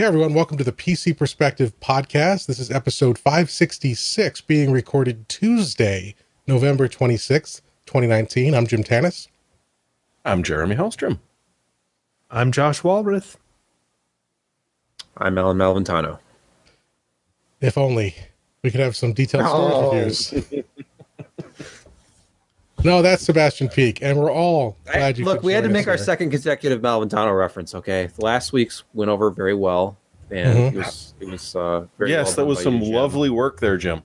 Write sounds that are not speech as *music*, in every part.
Hey everyone, welcome to the PC Perspective podcast. This is episode 566 being recorded Tuesday, November 26th, 2019. I'm Jim Tanous. I'm Jeremy Hellstrom. I'm Josh Walrath. I'm Alan Malventano. If only we could have some detailed storage Oh. reviews. *laughs* no, that's Sebastian Peak, and we're all glad you Look, we had to make us our here. second consecutive Malventano reference. Okay, last week's went over very well, and Mhm. it was it was uh, very yes, well that was some you, lovely work there, Jim.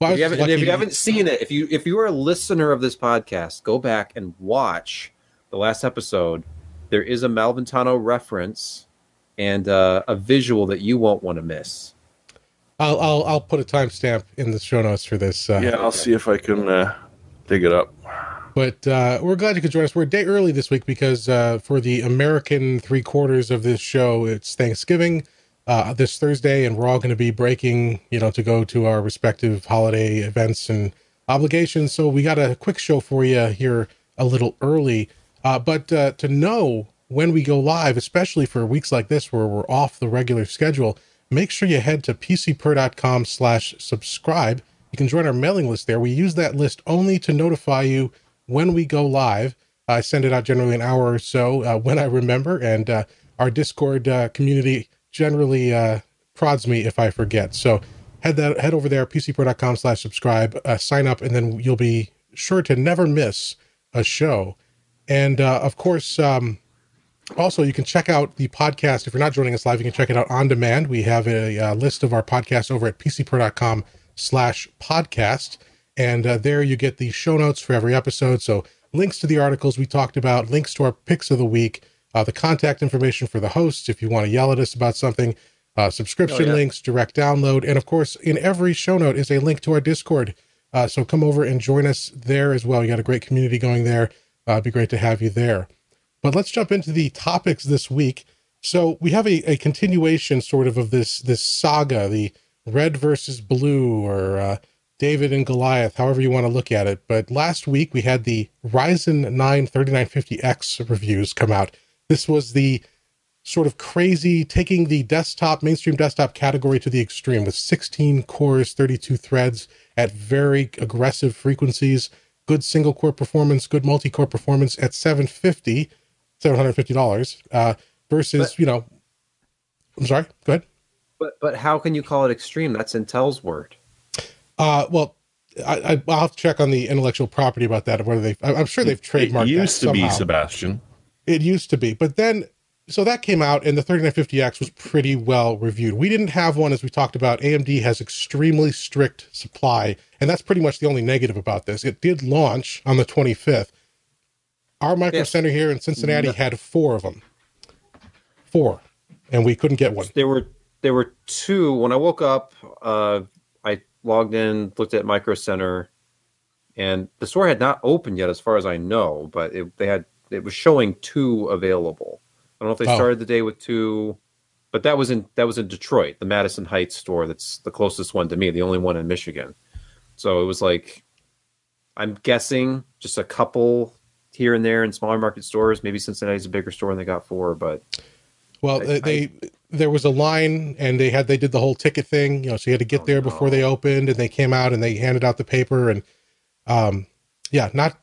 Well, If you, haven't, if you haven't seen it, if you if you are a listener of this podcast, go back and watch the last episode. There is a Malventano reference and uh, a visual that you won't want to miss. I'll, I'll I'll put a timestamp in the show notes for this. Uh, Yeah, I'll see if I can uh, dig it up. But uh, we're glad you could join us. We're a day early this week because uh, for the American three quarters of this show, it's Thanksgiving uh, this Thursday, and we're all going to be breaking, you know, to go to our respective holiday events and obligations. So we got a quick show for you here a little early. Uh, but uh, to know when we go live, especially for weeks like this where we're off the regular schedule, make sure you head to pcper.com slash subscribe. You can join our mailing list there. We use that list only to notify you when we go live. I send it out generally an hour or so uh, when I remember, and uh, our Discord uh, community generally uh, prods me if I forget. So head that head over there, pcper.com slash subscribe, uh, sign up, and then you'll be sure to never miss a show. And uh, of course, um, also you can check out the podcast if you're not joining us live you can check it out on demand we have a, uh list of our podcasts over at pcper.com slash podcast. And uh, there you get the show notes for every episode. So links to the articles we talked about links to our picks of the week uh, the contact information for the hosts if you want to yell at us about something uh, subscription Oh, yeah. links direct download. And of course in every show note is a link to our discord. Uh, so come over and join us there as well. You got a great community going there. Uh, it'd be great to have you there. But let's jump into the topics this week. So we have a, a continuation sort of of this this saga, the red versus blue or uh, David and Goliath, however you want to look at it. But last week we had the Ryzen 9 3950X reviews come out. This was the sort of crazy taking the desktop mainstream desktop category to the extreme with 16 cores 32 threads at very aggressive frequencies good single core performance good multi-core performance at 750 $750 uh versus But- you know i'm sorry go ahead But but how can you call it extreme? That's Intel's word. uh well I, I i'll have to check on the intellectual property about that whether they I- i'm sure they've trademarked It used that to be. Sebastian. It used to be, but then so that came out, and the 3950X was pretty well reviewed. We didn't have one, as we talked about. AMD has extremely strict supply, and that's pretty much the only negative about this. It did launch on the 25th. Our micro Yes. center here in Cincinnati No. had four of them, four, and we couldn't get one. There were there were two when I woke up. Uh, I logged in, looked at Micro Center, and the store had not opened yet, as far as I know. But it, they had it was showing two available. I don't know if they Oh. started the day with two, but that was in that was in Detroit, the Madison Heights store. That's the closest one to me, the only one in Michigan. So it was like, I'm guessing just a couple here and there in smaller market stores. Maybe Cincinnati's a bigger store and they got four, but Well, I- they, they there was a line, and they had they did the whole ticket thing. You know, so you had to get Oh, there before no. they opened, and they came out and they handed out the paper, and um, yeah, not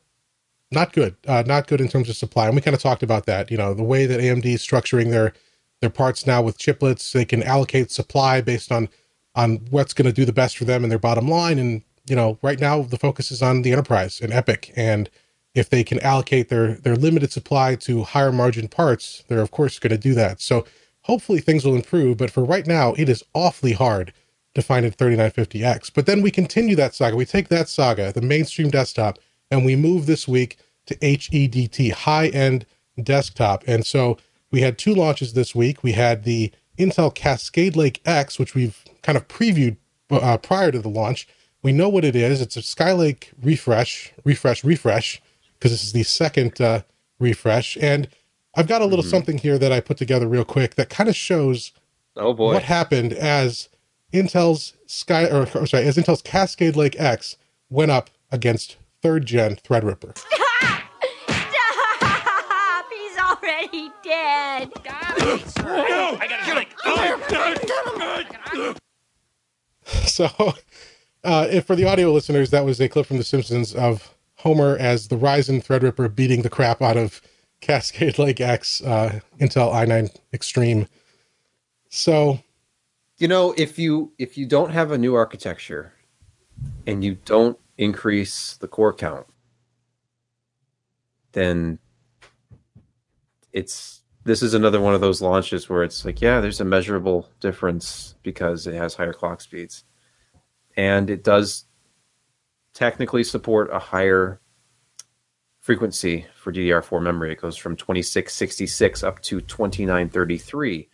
not good, uh, not good in terms of supply. And we kind of talked about that. You know, the way that AMD is structuring their their parts now with chiplets, they can allocate supply based on on what's going to do the best for them and their bottom line. And you know, right now the focus is on the enterprise and EPYC, and if they can allocate their their limited supply to higher margin parts, they're of course going to do that. So hopefully things will improve. But for right now, it is awfully hard to find a 3950X. But then we continue that saga. We take that saga, the mainstream desktop, and we move this week to HEDT, high end desktop. And so we had two launches this week. We had the Intel Cascade Lake X, which we've kind of previewed uh, prior to the launch. We know what it is. It's a Skylake refresh, refresh, refresh, because this is the second uh, refresh. And I've got a little something here that I put together real quick that kind of shows oh boy, what happened as Intel's Sky or, or sorry, as Intel's Cascade Lake X went up against third gen Threadripper. *laughs* Stop! He's already dead. I gotta So, uh, if for the audio listeners, that was a clip from The Simpsons of Homer as the Ryzen Threadripper beating the crap out of Cascade Lake X uh, Intel i9 Extreme. So, You know, if you if you don't have a new architecture and you don't increase the core count, then it's this is another one of those launches where it's like, yeah, there's a measurable difference because it has higher clock speeds. And it does technically support a higher frequency for DDR4 memory. It goes from 2666 up to 2933.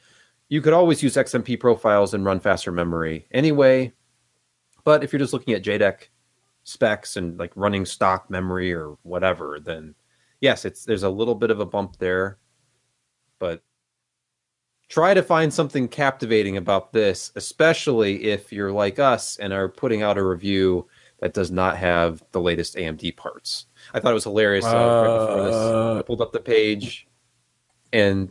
You could always use XMP profiles and run faster memory anyway. But if you're just looking at JEDEC specs and like running stock memory or whatever, then yes, it's there's a little bit of a bump there. But try to find something captivating about this, especially if you're like us and are putting out a review that does not have the latest AMD parts. I thought it was hilarious. Uh, right before this, I pulled up the page, and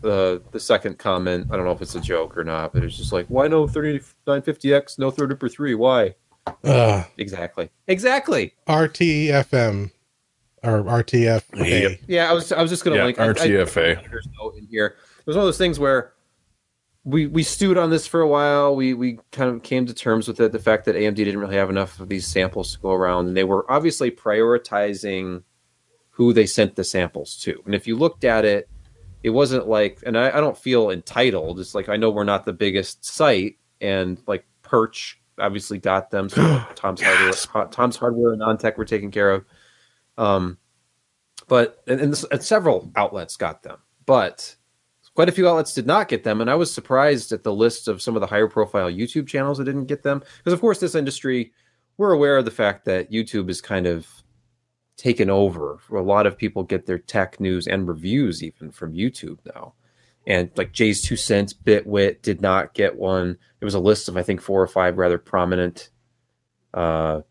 the the second comment, I don't know if it's a joke or not, but it's just like, why no 3950X, no Threadripper 3? Why? uh, Exactly. Exactly. RTFM or RTF. Yep. Yeah, I was I was just gonna Yeah, link I- I- RTFA. there's no in here. It was one of those things where we we stewed on this for a while. We we kind of came to terms with it. The fact that AMD didn't really have enough of these samples to go around, and they were obviously prioritizing who they sent the samples to. And if you looked at it, it wasn't like, and I, I don't feel entitled. It's like I know we're not the biggest site, and like Purch obviously got them. So *gasps* Tom's hardware, Tom's hardware and AnandTech were taken care of. Um, but and, and, this- and several outlets got them, but quite a few outlets did not get them. And I was surprised at the list of some of the higher profile YouTube channels that didn't get them. Because of course, this industry, we're aware of the fact that YouTube is kind of taken over. A lot of people get their tech news and reviews even from YouTube now. And like JayzTwoCents, Bitwit did not get one. There was a list of I think four or five rather prominent uh,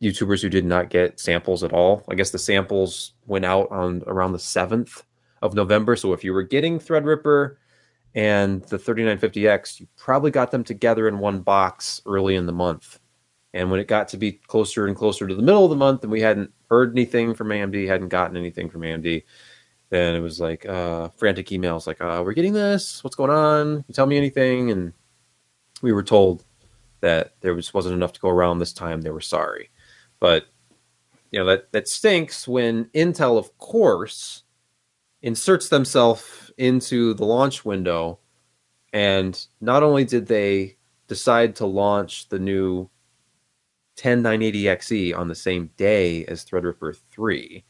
YouTubers who did not get samples at all. I guess the samples went out on around the seventh of November. So if you were getting Threadripper and the 3950X, you probably got them together in one box early in the month. And when it got to be closer and closer to the middle of the month, and we hadn't heard anything from AMD, hadn't gotten anything from AMD, then it was like uh, frantic emails like, uh, "We're getting this. What's going on? You tell me anything?" And we were told that there just wasn't enough to go around this time. They were sorry, but you know that that stinks when Intel, of course, inserts themselves into the launch window, and not only did they decide to launch the new 10980XE E on the same day as Threadripper 3,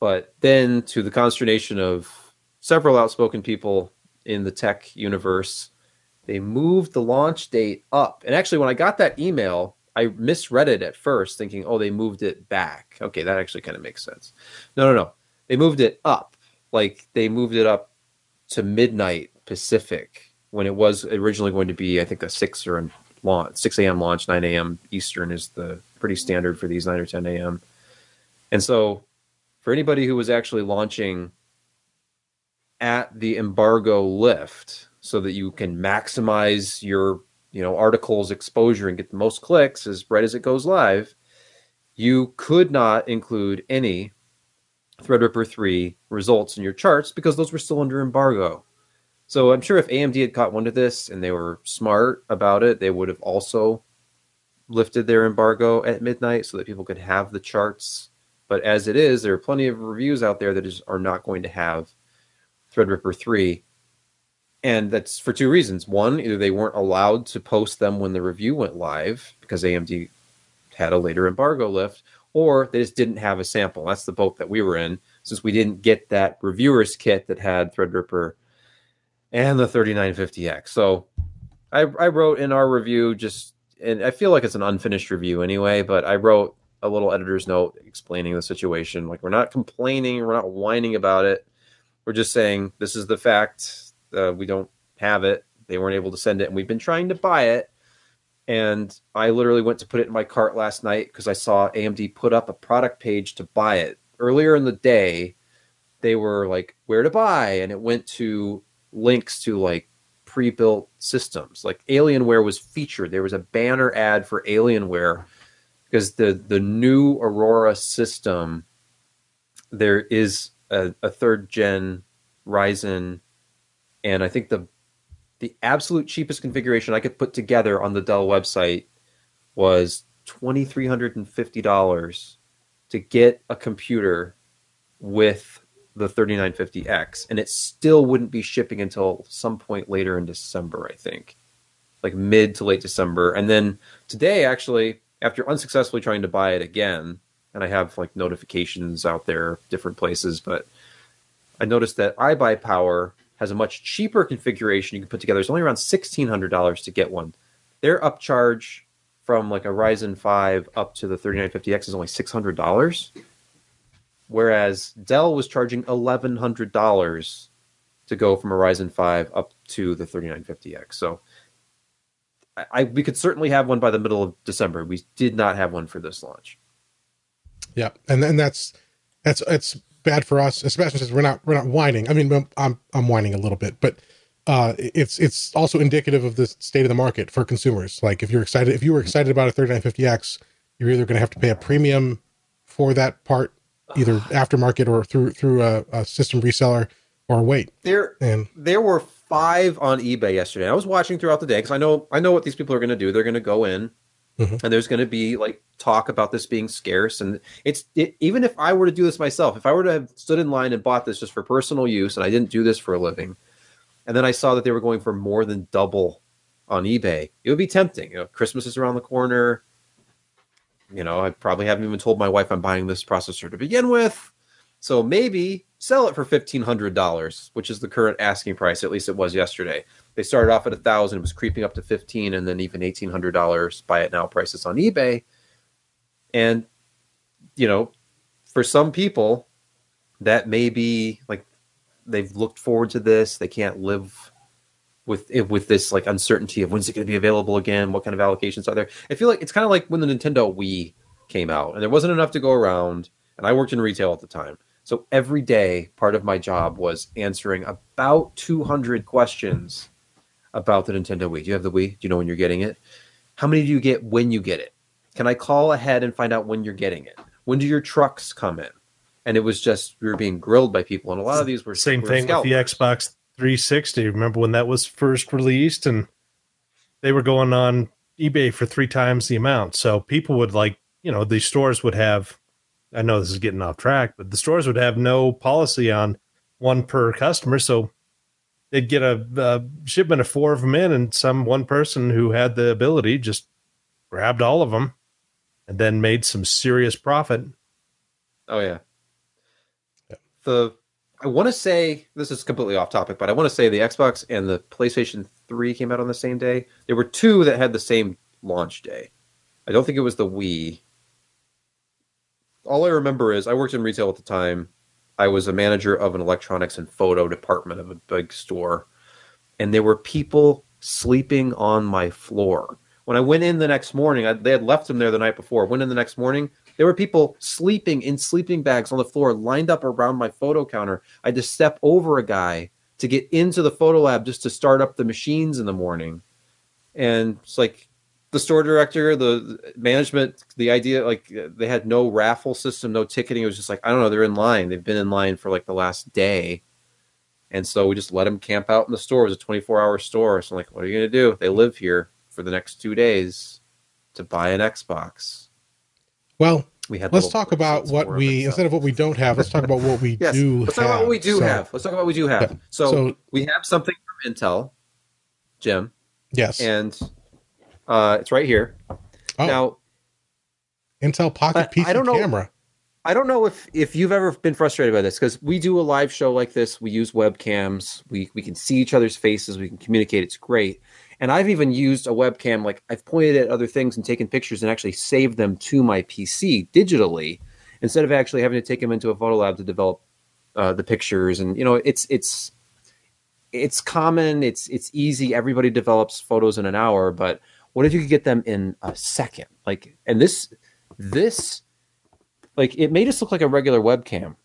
but then to the consternation of several outspoken people in the tech universe, they moved the launch date up. And actually, when I got that email, I misread it at first, thinking, oh, they moved it back. Okay, that actually kind of makes sense. No, no, no. They moved it up. Like they moved it up to midnight Pacific when it was originally going to be, I think, a 6 or a launch, 6 a.m. launch, 9 a.m. Eastern is the pretty standard for these 9 or 10 a.m. And so for anybody who was actually launching at the embargo lift so that you can maximize your you know articles exposure and get the most clicks as right as it goes live you could not include any threadripper 3 results in your charts because those were still under embargo so i'm sure if amd had caught one of this and they were smart about it they would have also lifted their embargo at midnight so that people could have the charts but as it is, there are plenty of reviews out there that is, are not going to have Threadripper 3. And that's for two reasons. One, either they weren't allowed to post them when the review went live because AMD had a later embargo lift, or they just didn't have a sample. That's the boat that we were in since we didn't get that reviewer's kit that had Threadripper and the 3950X. So I, I wrote in our review just, and I feel like it's an unfinished review anyway, but I wrote a little editor's note explaining the situation. Like we're not complaining, we're not whining about it. We're just saying this is the fact. Uh, we don't have it. They weren't able to send it, and we've been trying to buy it. And I literally went to put it in my cart last night because I saw AMD put up a product page to buy it earlier in the day. They were like, "Where to buy?" and it went to links to like pre-built systems. Like Alienware was featured. There was a banner ad for Alienware because the the new Aurora system there is a, a third gen Ryzen, and I think the the absolute cheapest configuration I could put together on the Dell website was twenty three hundred and fifty dollars to get a computer with the 3950X, and it still wouldn't be shipping until some point later in December, I think, like mid to late December. And then today, actually, after unsuccessfully trying to buy it again, and I have like notifications out there, different places, but I noticed that iBuyPower has a much cheaper configuration you can put together. It's only around sixteen hundred dollars to get one. Their upcharge from like a Ryzen five up to the 3950X is only six hundred dollars whereas Dell was charging eleven hundred dollars to go from a Ryzen five up to the thirty nine fifty X. So I, we could certainly have one by the middle of December. We did not have one for this launch. Yeah, and then that's that's it's bad for us. Especially since we're not we're not whining. I mean, I'm I'm whining a little bit, but uh, it's it's also indicative of the state of the market for consumers. Like if you're excited, if you were excited about a 3950X, you're either going to have to pay a premium for that part either aftermarket or through through a, a system reseller or wait. There and there were five on eBay yesterday. I was watching throughout the day because I know I know what these people are going to do. They're going to go in, mm-hmm. and there's going to be like talk about this being scarce. And it's it, even if I were to do this myself, if I were to have stood in line and bought this just for personal use, and I didn't do this for a living, and then I saw that they were going for more than double on eBay, it would be tempting. You know, Christmas is around the corner. You know, I probably haven't even told my wife I'm buying this processor to begin with. So maybe sell it for fifteen hundred dollars, which is the current asking price. At least it was yesterday. They started off at a thousand, it was creeping up to fifteen, and then even eighteen hundred dollars buy it now prices on eBay. And you know, for some people, that may be like they've looked forward to this. They can't live with eh, with this like uncertainty of when's it going to be available again, what kind of allocations are there. I feel like it's kind of like when the Nintendo Wii came out and there wasn't enough to go around, and I worked in retail at the time. So every day, part of my job was answering about 200 questions about the Nintendo Wii. Do you have the Wii? Do you know when you're getting it? How many do you get when you get it? Can I call ahead and find out when you're getting it? When do your trucks come in? And it was just we were being grilled by people, and a lot of these were same were thing with the Xbox 360. Remember when that was first released and they were going on eBay for three times the amount. So people would like, you know, the stores would have, I know this is getting off track, but the stores would have no policy on one per customer. So they'd get a, a shipment of four of them in, and some one person who had the ability just grabbed all of them and then made some serious profit. Oh, yeah. The I want to say this is completely off topic, but I want to say the Xbox and the PlayStation 3 came out on the same day. There were two that had the same launch day. I don't think it was the Wii. All I remember is I worked in retail at the time. I was a manager of an electronics and photo department of a big store, and there were people sleeping on my floor. When I went in the next morning, I, they had left them there the night before. Went in the next morning, there were people sleeping in sleeping bags on the floor, lined up around my photo counter. I had to step over a guy to get into the photo lab just to start up the machines in the morning. And it's like the store director, the management, the idea like they had no raffle system, no ticketing. It was just like, I don't know, they're in line. They've been in line for like the last day. And so we just let them camp out in the store. It was a 24 hour store. So I'm like, what are you going to do? They live here for the next two days to buy an Xbox. Well, we had let's talk about what we instead of what we don't have. Let's talk about what we *laughs* yes, do. Let's talk about what we do so, have. Let's talk about what we do have. Yeah. So, so, we have something from Intel, Jim. Yes, and uh, it's right here. Oh. Now, Intel Pocket PC I don't know, camera. I don't know if if you've ever been frustrated by this because we do a live show like this. We use webcams. We we can see each other's faces. We can communicate. It's great. And I've even used a webcam, like I've pointed at other things and taken pictures and actually saved them to my PC digitally instead of actually having to take them into a photo lab to develop uh, the pictures. And you know, it's it's it's common, it's it's easy. Everybody develops photos in an hour, but what if you could get them in a second? Like, and this this like it may just look like a regular webcam,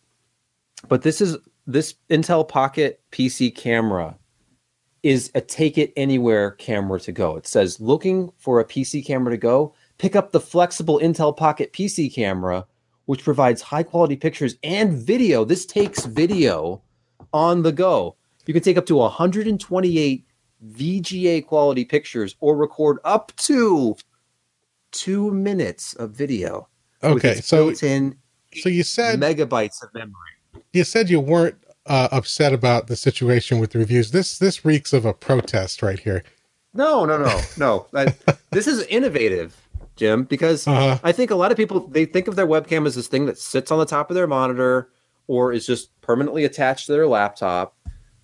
but this is this Intel Pocket PC camera is a take it anywhere camera to go. It says looking for a PC camera to go, pick up the flexible Intel Pocket PC camera, which provides high quality pictures and video. This takes video on the go. You can take up to 128 VGA quality pictures or record up to two minutes of video. Okay, so built-in so you said megabytes of memory. you said you weren't uh, upset about the situation with the reviews. This this reeks of a protest right here. No, no, no, no. I, *laughs* this is innovative, Jim, because Uh-huh. I think a lot of people they think of their webcam as this thing that sits on the top of their monitor or is just permanently attached to their laptop.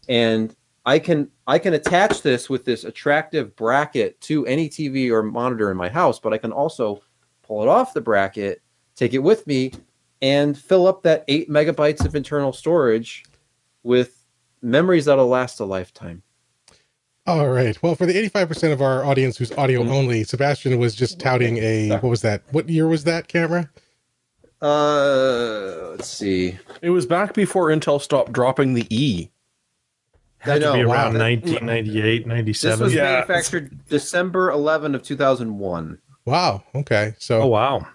And I can I can attach this with this attractive bracket to any TV or monitor in my house, but I can also pull it off the bracket, take it with me, and fill up that eight megabytes of internal storage with memories that'll last a lifetime. All right. Well, for the 85% of our audience who's audio Mm-hmm. only, Sebastian was just touting a what was that? What year was that camera? Uh, let's see. It was back before Intel stopped dropping the E. I Had to know. be wow. around 1998, This 97. was Yeah. manufactured December 11 of 2001. Wow. Okay. So Oh wow.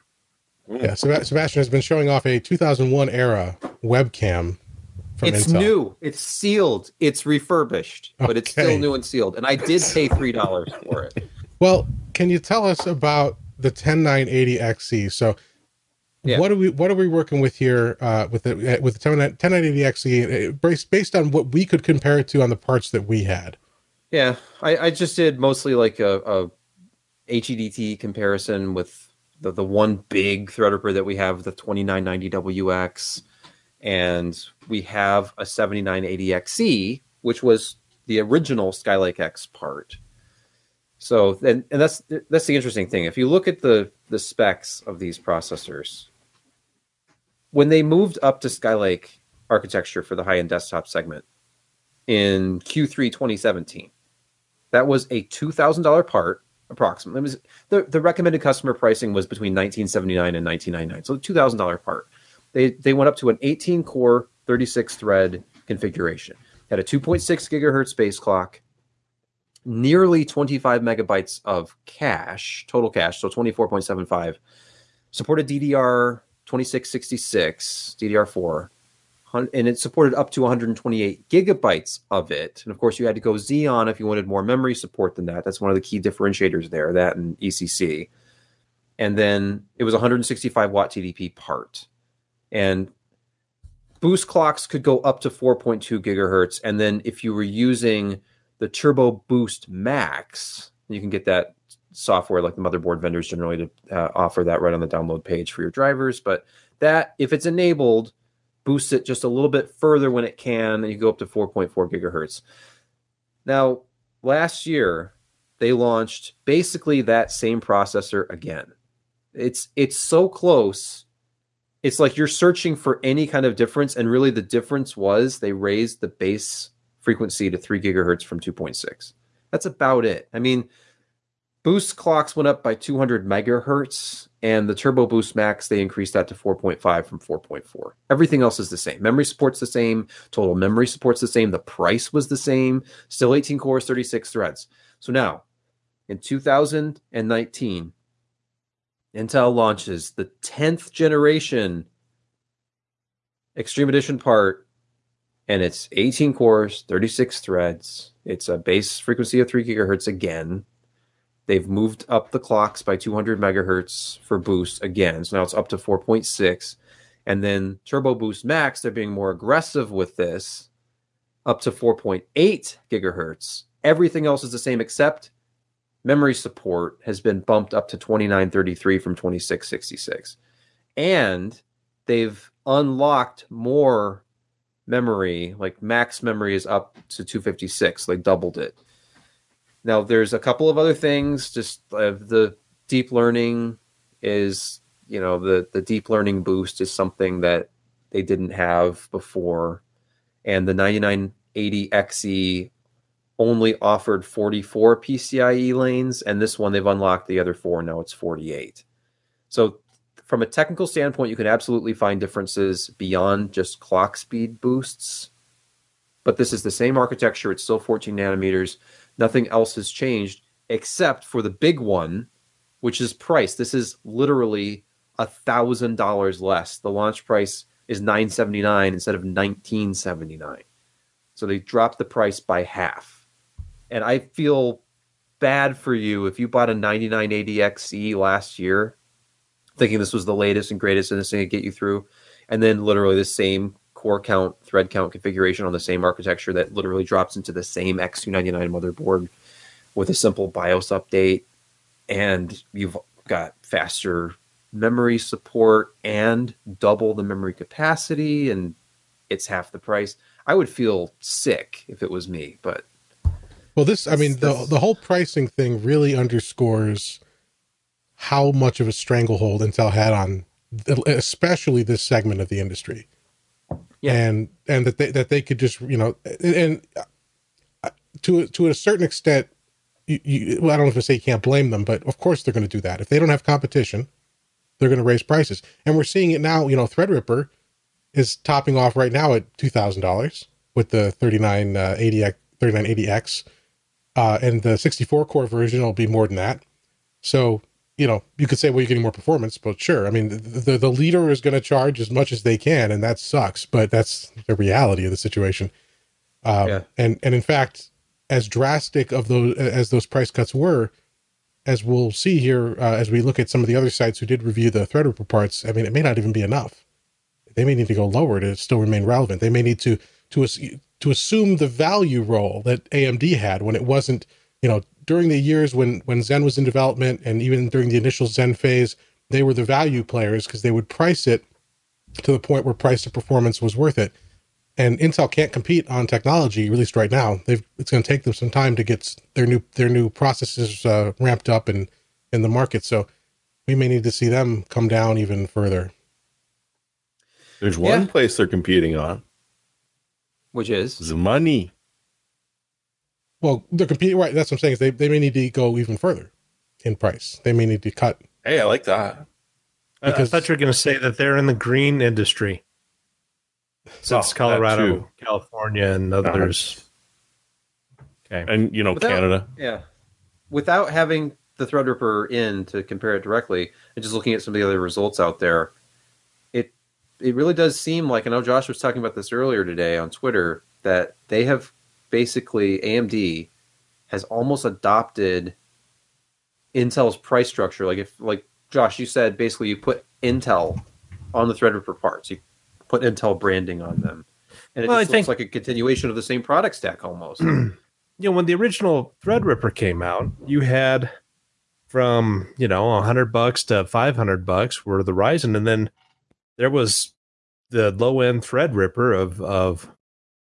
yeah, Seb- Sebastian has been showing off a 2001 era webcam from it's Intel. new. It's sealed. It's refurbished, but it's still new and sealed. And I did pay three dollars for it. Well, can you tell us about the 10980XE? So, Yeah. what are we what are we working with here uh, with the uh, with the 10980XE uh, based based on what we could compare it to on the parts that we had? Yeah, I, I just did mostly like a, a HEDT comparison with the the one big Threadripper that we have, the 2990WX, and we have a 7980XE, which was the original Skylake X part. So, and, and that's that's the interesting thing. If you look at the the specs of these processors, when they moved up to Skylake architecture for the high end desktop segment in Q3 2017, that was a two thousand dollar part approximately. It was the the recommended customer pricing was between nineteen seventy nine and nineteen ninety nine, so two thousand dollar part. They they went up to an eighteen core, thirty six thread configuration. Had a two point six gigahertz base clock, nearly twenty five megabytes of cache, total cache, so twenty four point seven five. Supported DDR twenty six sixty six, DDR four and it supported up to 128 gigabytes of it. And of course, you had to go Xeon if you wanted more memory support than that. That's one of the key differentiators there, that and ECC. And then it was 165 watt TDP part. And boost clocks could go up to 4.2 gigahertz. And then if you were using the Turbo Boost Max, you can get that software like the motherboard vendors generally to uh, offer that right on the download page for your drivers. But that, if it's enabled, boosts it just a little bit further when it can, and you go up to 4.4 gigahertz. Now, last year they launched basically that same processor again. It's it's so close. It's like you're searching for any kind of difference, and really the difference was they raised the base frequency to three gigahertz from 2.6. That's about it. I mean, boost clocks went up by 200 megahertz and the turbo boost max they increased that to 4.5 from 4.4 everything else is the same. Memory support's the same. Total memory support's the same. The price was the same. Still 18 cores 36 threads. So now in 2019 intel launches the 10th generation extreme edition part and it's 18 cores 36 threads it's a base frequency of 3 gigahertz again They've moved up the clocks by 200 megahertz for boost again. So now it's up to 4.6. And then Turbo Boost Max, they're being more aggressive with this, up to 4.8 gigahertz. Everything else is the same except memory support has been bumped up to 2933 from 2666. And they've unlocked more memory, like max memory is up to 256, like doubled it. Now, there's a couple of other things. Just uh, the deep learning is, you know, the the deep learning boost is something that they didn't have before, and the 9980 XE only offered 44 PCIe lanes, and this one they've unlocked the other four. Now it's 48. So, from a technical standpoint, you can absolutely find differences beyond just clock speed boosts but this is the same architecture. It's still 14 nanometers. Nothing else has changed except for the big one, which is price. This is literally a thousand dollars less. The launch price is 979 instead of 1979. So they dropped the price by half. And I feel bad for you if you bought a 9980XE last year, thinking this was the latest and greatest and this thing to get you through, and then literally the same core count, thread count configuration on the same architecture that literally drops into the same X299 motherboard with a simple BIOS update, and you've got faster memory support and double the memory capacity, and it's half the price. I would feel sick if it was me, but well, this I mean the the whole pricing thing really underscores how much of a stranglehold Intel had on especially this segment of the industry. Yeah. And and that they that they could just, you know, and, and to to a certain extent you, you, well, I don't know if I say you can't blame them, but of course they're going to do that. If they don't have competition, they're going to raise prices. And we're seeing it now. You know, Threadripper is topping off right now at two thousand dollars with the 3980 uh, 3980X, uh, and the 64 core version will be more than that. So you know, you could say, well, you're getting more performance, but sure. I mean, the the, the leader is going to charge as much as they can, and that sucks. But that's the reality of the situation. Um, yeah. And and in fact, as drastic of those as those price cuts were, as we'll see here uh, as we look at some of the other sites who did review the Threadripper parts, I mean, it may not even be enough. They may need to go lower to still remain relevant. They may need to to to assume the value role that AMD had when it wasn't, you know, during the years when when Zen was in development and even during the initial Zen phase, they were the value players because they would price it to the point where price to performance was worth it and Intel can't compete on technology, at least right now. They've, it's going to take them some time to get their new their new processes uh, ramped up in in the market. So we may need to see them come down even further. There's one yeah. place they're competing on, which is the money. Well, they're competing right. That's what I'm saying. Is they they may need to go even further in price. They may need to cut. Hey, I like that. Because, I thought you were going to say that they're in the green industry since oh, Colorado, California, and uh-huh. others. Okay, and you know without, Canada. Yeah, without having the Threadripper in to compare it directly, and just looking at some of the other results out there, it it really does seem like I know Josh was talking about this earlier today on Twitter that they have basically AMD has almost adopted Intel's price structure. Like if like Josh, you said basically you put Intel on the Threadripper parts. You put Intel branding on them, and it well, just I looks think, like a continuation of the same product stack almost. *clears throat* you know, when the original Threadripper came out, you had from you know a hundred bucks to five hundred bucks were the Ryzen, and then there was the low end Threadripper of of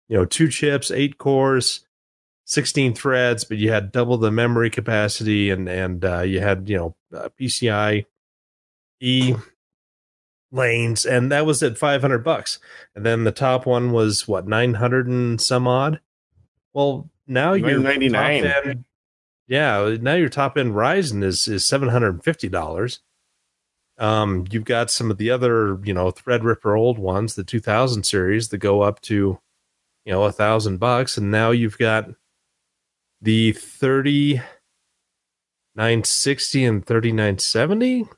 you know two chips, eight cores. 16 threads, but you had double the memory capacity and and uh, you had you know uh, PCI E lanes, and that was at 500 bucks. And then the top one was what 900 and some odd. Well, now you're 99. End, yeah, now your top end Ryzen is is 750 dollars. Um, you've got some of the other, you know, Threadripper old ones, the 2000 series that go up to, you know, a thousand bucks, and now you've got the 3960 and 3970 Is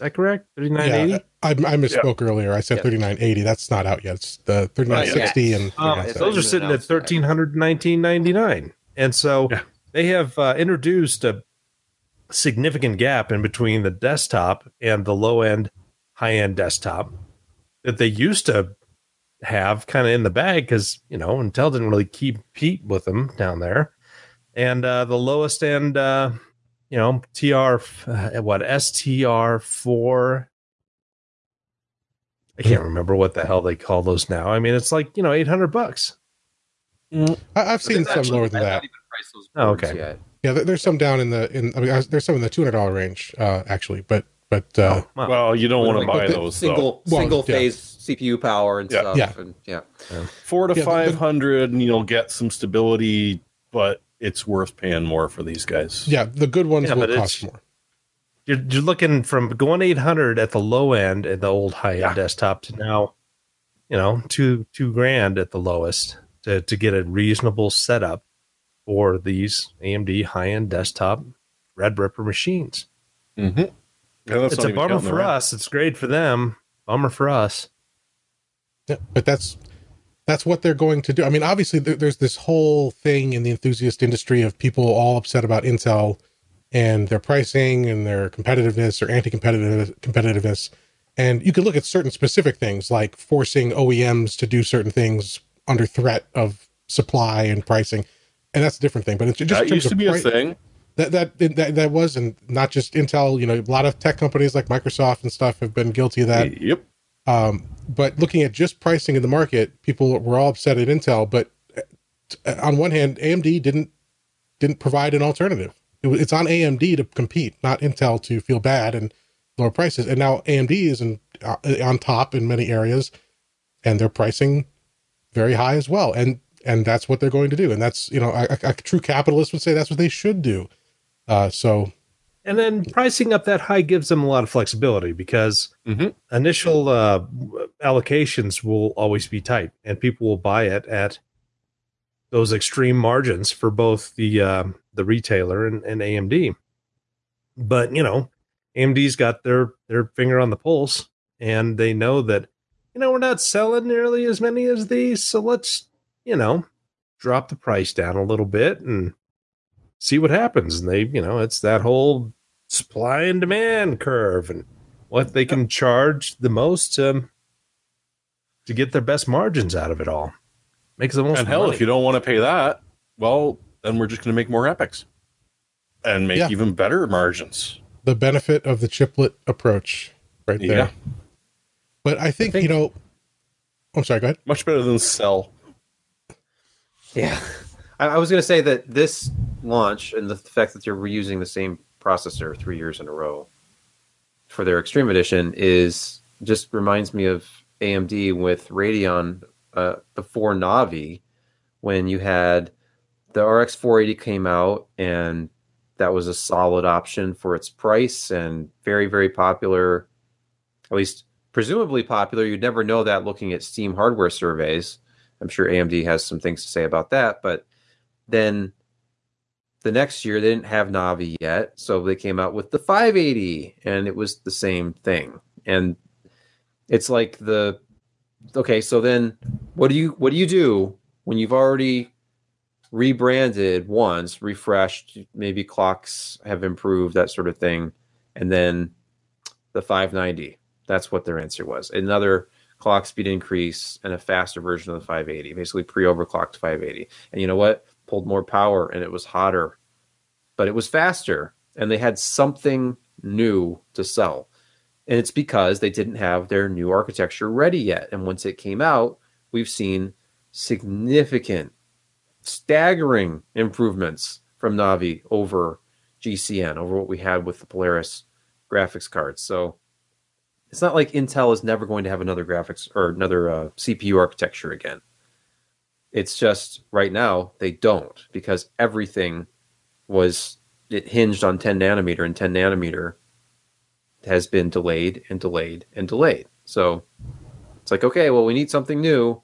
that correct? 3980? Yeah, I, I misspoke yeah. earlier. I said yeah. 3980. That's not out yet. It's the 3960 and um, those are sitting at 1319.99. And so they have uh, introduced a significant gap in between the desktop and the low end, high end desktop that they used to have kind of in the bag because, you know, Intel didn't really keep Pete with them down there. And uh, the lowest end, uh, you know, TR, uh, what, STR4. I can't remember what the hell they call those now. I mean, it's like, you know, 800 bucks. Mm. I, have seen some lower than that. Oh, okay. Yet. Yeah, there's some down in the, in, I mean, there's some in the $200 range, uh, actually, but, but, uh, oh, well, well, you don't want to buy those single, though. single well, phase yeah. CPU power and yeah. stuff. Yeah. And, yeah. yeah. Four to yeah, 500 but, and you'll get some stability, but it's worth paying more for these guys. Yeah, the good ones yeah, will cost more. You're, you're looking from going 800 at the low end at the old high end yeah. desktop to now, you know, two two grand at the lowest. to, to get a reasonable setup for these AMD high end desktop Threadripper machines. Mm-hmm. It's a bummer for us. It's great for them. Bummer for us. Yeah, but that's that's what they're going to do. I mean, obviously, there, there's this whole thing in the enthusiast industry of people all upset about Intel and their pricing and their competitiveness or anti-competitive competitiveness. And you can look at certain specific things like forcing OEMs to do certain things under threat of supply and pricing, and that's a different thing. But it's just that used to be pri- a thing. That, that that that was, and not just Intel. You know, a lot of tech companies like Microsoft and stuff have been guilty of that. Yep. Um, but looking at just pricing in the market, people were all upset at Intel. But uh, on one hand, AMD didn't didn't provide an alternative. It, it's on AMD to compete, not Intel to feel bad and lower prices. And now AMD is in, uh, on top in many areas, and they're pricing very high as well. And and that's what they're going to do. And that's you know a, a true capitalist would say that's what they should do. Uh, so and then pricing up that high gives them a lot of flexibility because mm-hmm. initial uh, allocations will always be tight, and people will buy it at those extreme margins for both the uh, the retailer and, and AMD. But you know, AMD's got their their finger on the pulse, and they know that you know we're not selling nearly as many as these, so let's you know drop the price down a little bit and see what happens. And they, you know, it's that whole supply and demand curve and what they can charge the most to, to get their best margins out of it all. Makes the most. And hell, money. if you don't want to pay that, well, then we're just going to make more EPYCs and make yeah. even better margins. The benefit of the chiplet approach, right there. Yeah. But I think, I think you know. I'm sorry. Go ahead. Much better than sell. Yeah. I, was going to say that this launch and the fact that they're reusing the same processor three years in a row for their Extreme Edition is just reminds me of AMD with Radeon uh, before Navi when you had the RX 480 came out and that was a solid option for its price and very very popular at least presumably popular. You'd never know that looking at steam hardware surveys. I'm sure amd has some things to say about that but then the next year they didn't have Navi yet, so they came out with the 580 and it was the same thing. And it's like the okay, so then what do you what do you do when you've already rebranded once, refreshed, maybe clocks have improved, that sort of thing, and then the 590. That's what their answer was. Another clock speed increase and a faster version of the 580, basically pre-overclocked 580. And you know what? Pulled more power and it was hotter, but it was faster and they had something new to sell. And it's because they didn't have their new architecture ready yet. And once it came out, we've seen significant, staggering improvements from Navi over GCN, over what we had with the Polaris graphics cards. So it's not like Intel is never going to have another graphics or another uh, CPU architecture again. It's just right now they don't because everything was it hinged on 10 nanometer and 10 nanometer has been delayed and delayed and delayed. So it's like okay, well we need something new.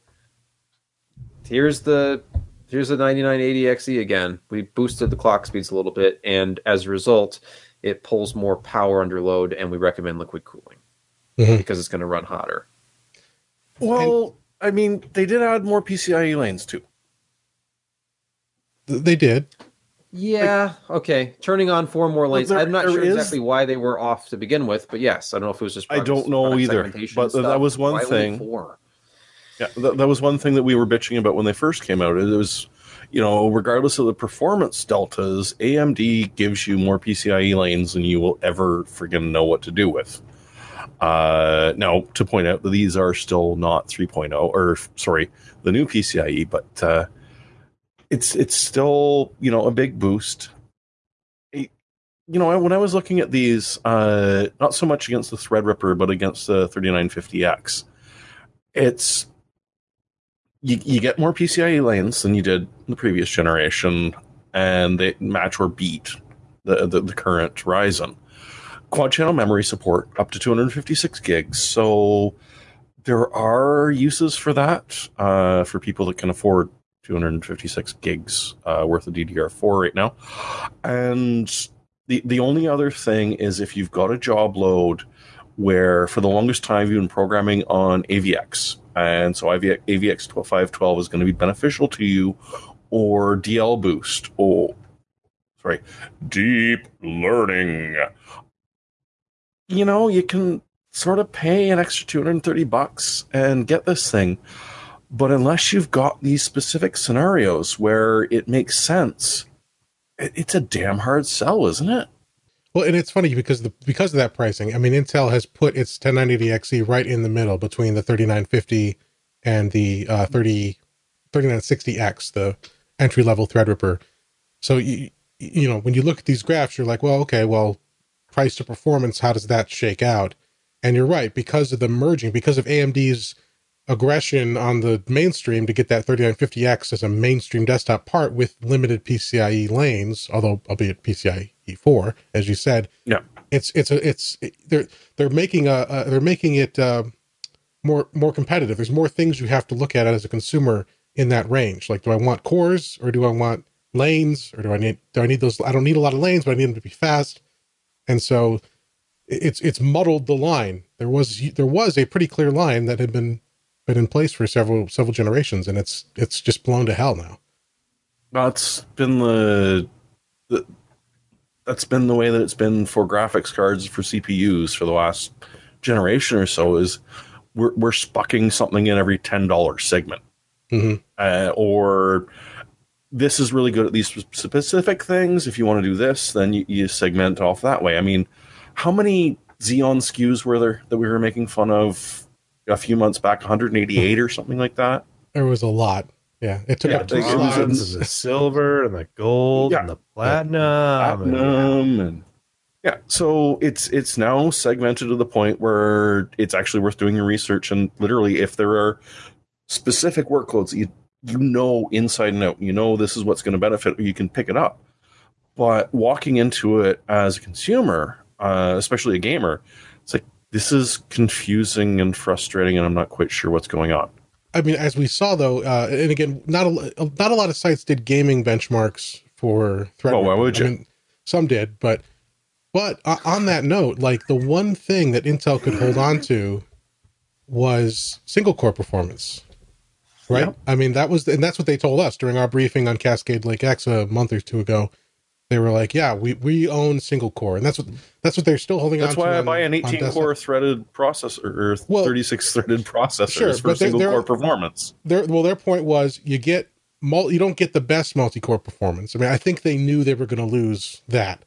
Here's the here's the 9980XE again. We boosted the clock speeds a little bit and as a result it pulls more power under load and we recommend liquid cooling mm-hmm. because it's going to run hotter. Well, I mean, they did add more PCIe lanes too. They did. Yeah. Like, okay. Turning on four more lanes. There, I'm not sure is, exactly why they were off to begin with, but yes, I don't know if it was just. I don't know either. But stuff. that was one why thing. Four? Yeah, that, that was one thing that we were bitching about when they first came out. It was, you know, regardless of the performance deltas, AMD gives you more PCIe lanes than you will ever friggin' know what to do with. Uh, now, to point out that these are still not 3.0, or sorry, the new PCIe, but uh, it's it's still you know a big boost. It, you know, when I was looking at these, uh, not so much against the Threadripper, but against the 3950X, it's you, you get more PCIe lanes than you did the previous generation, and they match or beat the, the, the current Ryzen quad channel memory support up to 256 gigs. So there are uses for that uh, for people that can afford 256 gigs uh, worth of DDR4 right now. And the the only other thing is if you've got a job load where for the longest time you've been programming on AVX, and so AVX, AVX 512 is going to be beneficial to you, or DL Boost, or sorry, deep learning. You know, you can sort of pay an extra 230 bucks and get this thing. But unless you've got these specific scenarios where it makes sense, it's a damn hard sell, isn't it? Well, and it's funny because the because of that pricing, I mean, Intel has put its 1090XE right in the middle between the 3950 and the uh, 30 3960X, the entry level Threadripper. So you you know when you look at these graphs, you're like, well, okay, well, price to performance, how does that shake out? And you're right because of the merging, because of AMD's aggression on the mainstream to get that 3950X as a mainstream desktop part with limited PCIe lanes, although albeit PCIe 4, as you said. Yeah. It's it's a it's they're they're making a, a they're making it uh, more more competitive. There's more things you have to look at as a consumer in that range. Like, do I want cores or do I want lanes or do I need do I need those? I don't need a lot of lanes, but I need them to be fast. And so it's it's muddled the line. There was there was a pretty clear line that had been been in place for several several generations, and it's it's just blown to hell now. That's been the, the that's been the way that it's been for graphics cards for CPUs for the last generation or so. Is we're we're spucking something in every ten dollar segment, mm-hmm. uh, or this is really good at these specific things. If you want to do this, then you, you segment off that way. I mean, how many Xeon SKUs were there that we were making fun of a few months back, 188 or something like that. There was a lot. Yeah, it took yeah, up two slides. the silver and the gold yeah. and the platinum, platinum and, and yeah. So it's it's now segmented to the point where it's actually worth doing your research and literally, if there are specific workloads you you know inside and out, you know this is what's going to benefit, you can pick it up. But walking into it as a consumer, uh, especially a gamer, it's like this is confusing and frustrating, and I'm not quite sure what's going on. I mean, as we saw though, uh, and again, not a not a lot of sites did gaming benchmarks for Threadripper. Oh, why would you? I mean, some did, but but uh, on that note, like the one thing that Intel could hold on to was single core performance, right? Yeah. I mean, that was and that's what they told us during our briefing on Cascade Lake X a month or two ago they were like, "Yeah, we, we own single core," and that's what that's what they're still holding that's why I on, buy an 18 core threaded processor or well, 36 threaded processors sure, for single core performance. Their well, their point was you get multi, you don't get the best multi core performance. I mean, I think they knew they were going to lose that,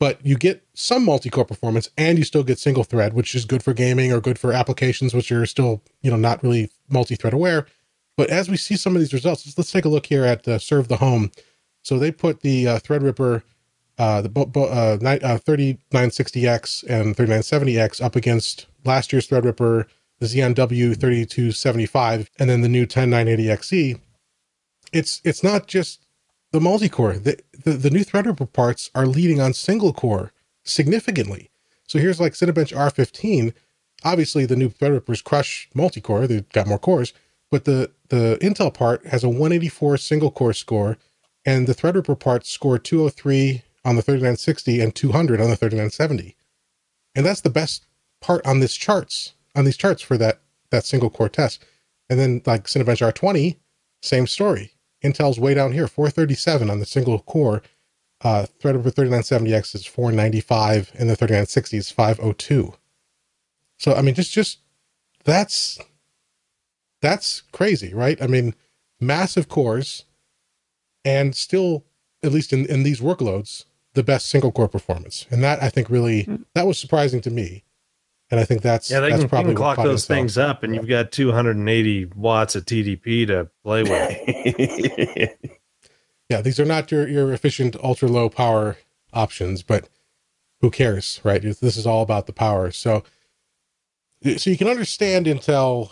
but you get some multi core performance, and you still get single thread, which is good for gaming or good for applications which are still you know not really multi thread aware. But as we see some of these results, let's, let's take a look here at uh, ServeTheHome so they put the uh, Threadripper, uh, the uh, uh, 3960X and 3970X up against last year's Threadripper, the Xeon W3275, and then the new 10980XE. It's it's not just the multi-core. The, the, the new Threadripper parts are leading on single core significantly. So here's like Cinebench R15. Obviously, the new Threadrippers crush multi-core. They've got more cores, but the the Intel part has a 184 single core score and the Threadripper parts scored 203 on the 3960 and 200 on the 3970. And that's the best part on this charts, on these charts for that, that single core test. And then like Cinebench R20, same story. Intel's way down here, 437 on the single core. Uh, Threadripper 3970X is 495 and the 3960 is 502. So, I mean, just, just that's, that's crazy, right? I mean, massive cores, and still, at least in, in these workloads, the best single core performance. And that I think really hmm. that was surprising to me. And I think that's yeah, they that's can, probably clock those things up, and you've got 280 watts of TDP to play with. *laughs* yeah, these are not your your efficient ultra low power options, but who cares, right? This is all about the power. So, so you can understand Intel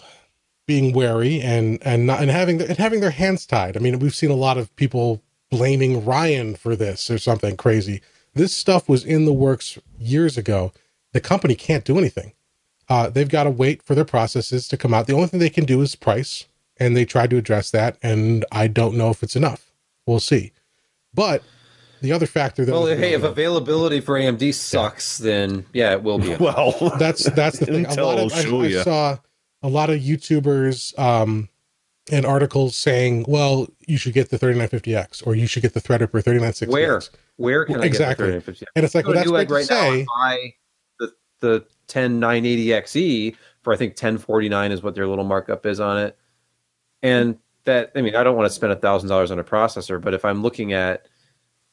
being wary and and not and having and having their hands tied. I mean, we've seen a lot of people blaming Ryan for this or something crazy. This stuff was in the works years ago. The company can't do anything. Uh, they've got to wait for their processes to come out. The only thing they can do is price, and they tried to address that, and I don't know if it's enough. We'll see. But the other factor that well, hey, if availability for AMD sucks, yeah. then yeah, it will be. *laughs* well, that's that's the thing. a lot of, I, I, saw a lot of YouTubers um, and articles saying, "Well, you should get the 3950X or you should get the Threadripper 3960X." Where where can well, I exactly. get the 3950X? And it's like, well, that's great right say. buy the the 10980XE for I think 1049 is what their little markup is on it, and that I mean I don't want to spend a thousand dollars on a processor, but if I'm looking at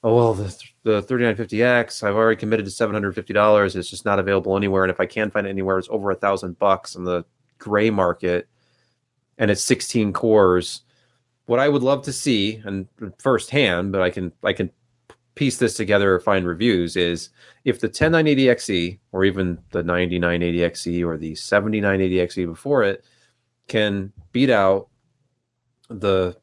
oh well the the 3950X I've already committed to $750. It's just not available anywhere, and if I can find it anywhere, it's over a thousand bucks in the gray market, and it's 16 cores. What I would love to see, and firsthand, but I can I can piece this together or find reviews is if the 10980XE or even the 9980XE or the 7980XE before it can beat out the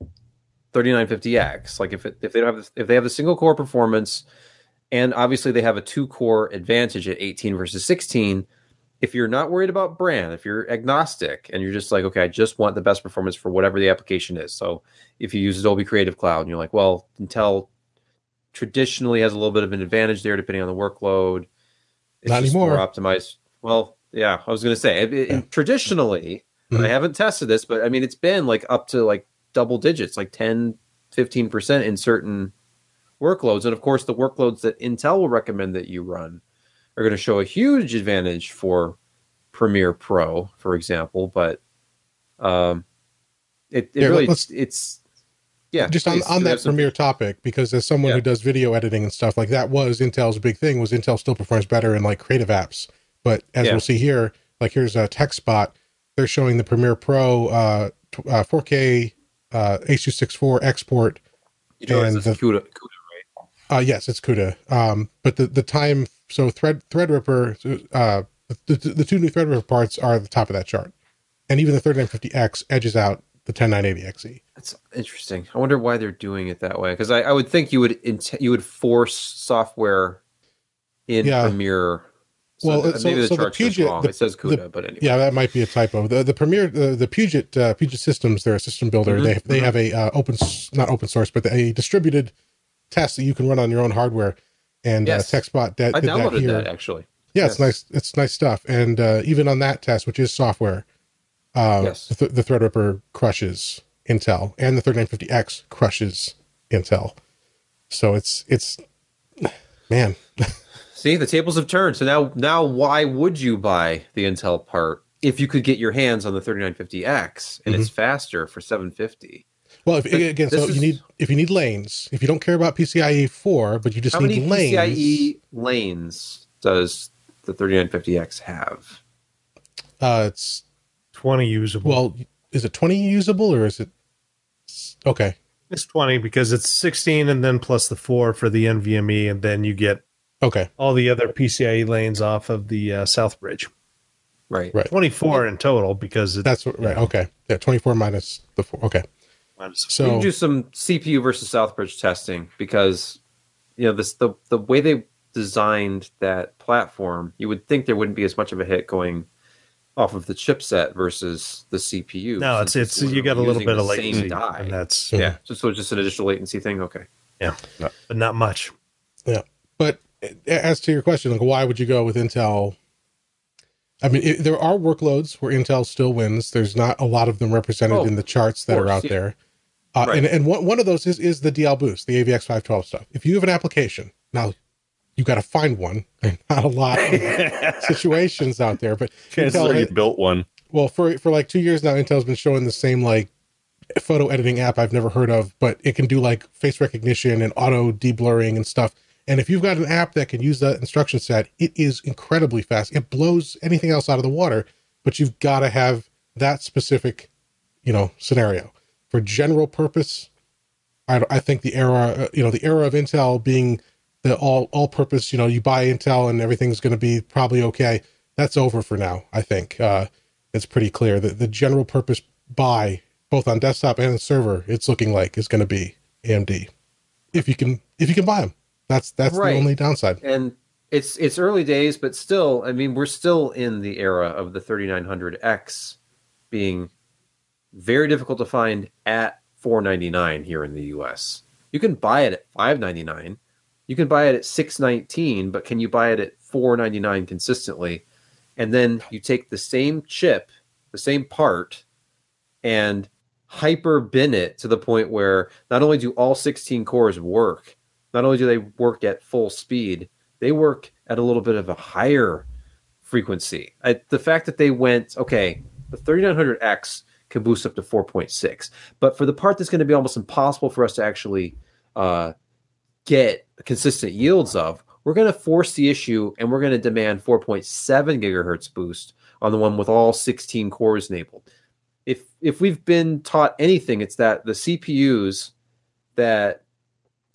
3950X. Like if it, if they don't have if they have the single core performance, and obviously they have a two core advantage at 18 versus 16. If you're not worried about brand, if you're agnostic and you're just like, okay, I just want the best performance for whatever the application is. So if you use Adobe Creative Cloud and you're like, well, Intel traditionally has a little bit of an advantage there depending on the workload. It's not anymore. More optimized. Well, yeah, I was going to say it, yeah. traditionally, mm-hmm. I haven't tested this, but I mean, it's been like up to like double digits, like 10, 15% in certain workloads. And of course, the workloads that Intel will recommend that you run are going to show a huge advantage for Premiere Pro, for example. But um, it, it really, it's, yeah. Just on, on that Premiere topic, because as someone yeah. who does video editing and stuff, like that was Intel's big thing was Intel still performs better in like creative apps. But as yeah. we'll see here, like here's a TechSpot. They're showing the Premiere Pro uh, uh, 4K uh, H.264 export. You know, and the, CUDA, CUDA, right? Uh, yes, it's CUDA. Um, but the, the time, so Thread Threadripper, uh, the, the, two new Threadripper parts are at the top of that chart. And even the 3950X edges out the 10980XE. That's interesting. I wonder why they're doing it that way. Because I, I, would think you would int- you would force software in yeah. Premiere so well, maybe so, the so the Puget, wrong. The, it says CUDA, the, but anyway. Yeah, that might be a typo. The the Premiere, the, the Puget uh, Puget Systems, they're a system builder. Mm-hmm. They they mm-hmm. have a uh, open, not open source, but a distributed test that you can run on your own hardware. And uh, yes. uh, TechSpot that I downloaded that, here. that actually. Yeah, yes. it's nice. It's nice stuff. And uh, even on that test, which is software, uh, yes. the, the Threadripper crushes Intel, and the 3950X crushes Intel. So it's it's man. *laughs* See, the tables have turned. So now, now, why would you buy the Intel part if you could get your hands on the 3950X and mm-hmm. it's faster for 750? Well, if, again, so is, you need if you need lanes, if you don't care about PCIe four, but you just how need many lanes. PCIe lanes does the 3950X have? Uh, it's twenty usable. Well, is it twenty usable or is it okay? It's twenty because it's sixteen and then plus the four for the NVMe, and then you get Okay. All the other PCIe lanes off of the uh, South Bridge. Right. Right. 24 in total because it, that's what, right. Okay. Yeah. 24 minus the four. Okay. Minus so you can do some CPU versus Southbridge testing because, you know, this, the, the way they designed that platform, you would think there wouldn't be as much of a hit going off of the chipset versus the CPU. No, it's, it's, you got a little bit of latency. Die. And that's, yeah. So, so just an additional latency thing. Okay. Yeah. No. But not much. Yeah. But eh, as to your question, like why would you go with Intel? I mean, it, there are workloads where Intel still wins. There's not a lot of them represented oh, in the charts that course, are out yeah. there. Uh, right. And and one, one of those is is the DL Boost, the AVX 512 stuff. If you have an application now, you got to find one. *laughs* Not a lot of *laughs* situations out there, but *laughs* chances Intel, are you built one. Well, for for like two years now, Intel's been showing the same like photo editing app I've never heard of, but it can do like face recognition and auto deblurring and stuff and if you've got an app that can use that instruction set, it is incredibly fast. It blows anything else out of the water, but you've got to have that specific, you know, scenario. For general purpose, I, I think the era, uh, you know, the era of Intel being the all all purpose, you know, you buy Intel and everything's going to be probably okay. That's over for now. I think uh, it's pretty clear that the general purpose buy, both on desktop and server, it's looking like is going to be AMD, if you can if you can buy them. That's that's right. the only downside. And it's it's early days, but still, I mean, we're still in the era of the 3900X being very difficult to find at 499 here in the US. You can buy it at 599. You can buy it at 619, but can you buy it at 499 consistently? And then you take the same chip, the same part, and hyper bin it to the point where not only do all 16 cores work, not only do they work at full speed, they work at a little bit of a higher frequency. I, the fact that they went, okay, the 3900X can boost up to 4.6, but for the part that's going to be almost impossible for us to actually uh, get consistent yields of, we're going to force the issue and we're going to demand 4.7 gigahertz boost on the one with all 16 cores enabled. If if we've been taught anything, it's that the CPUs that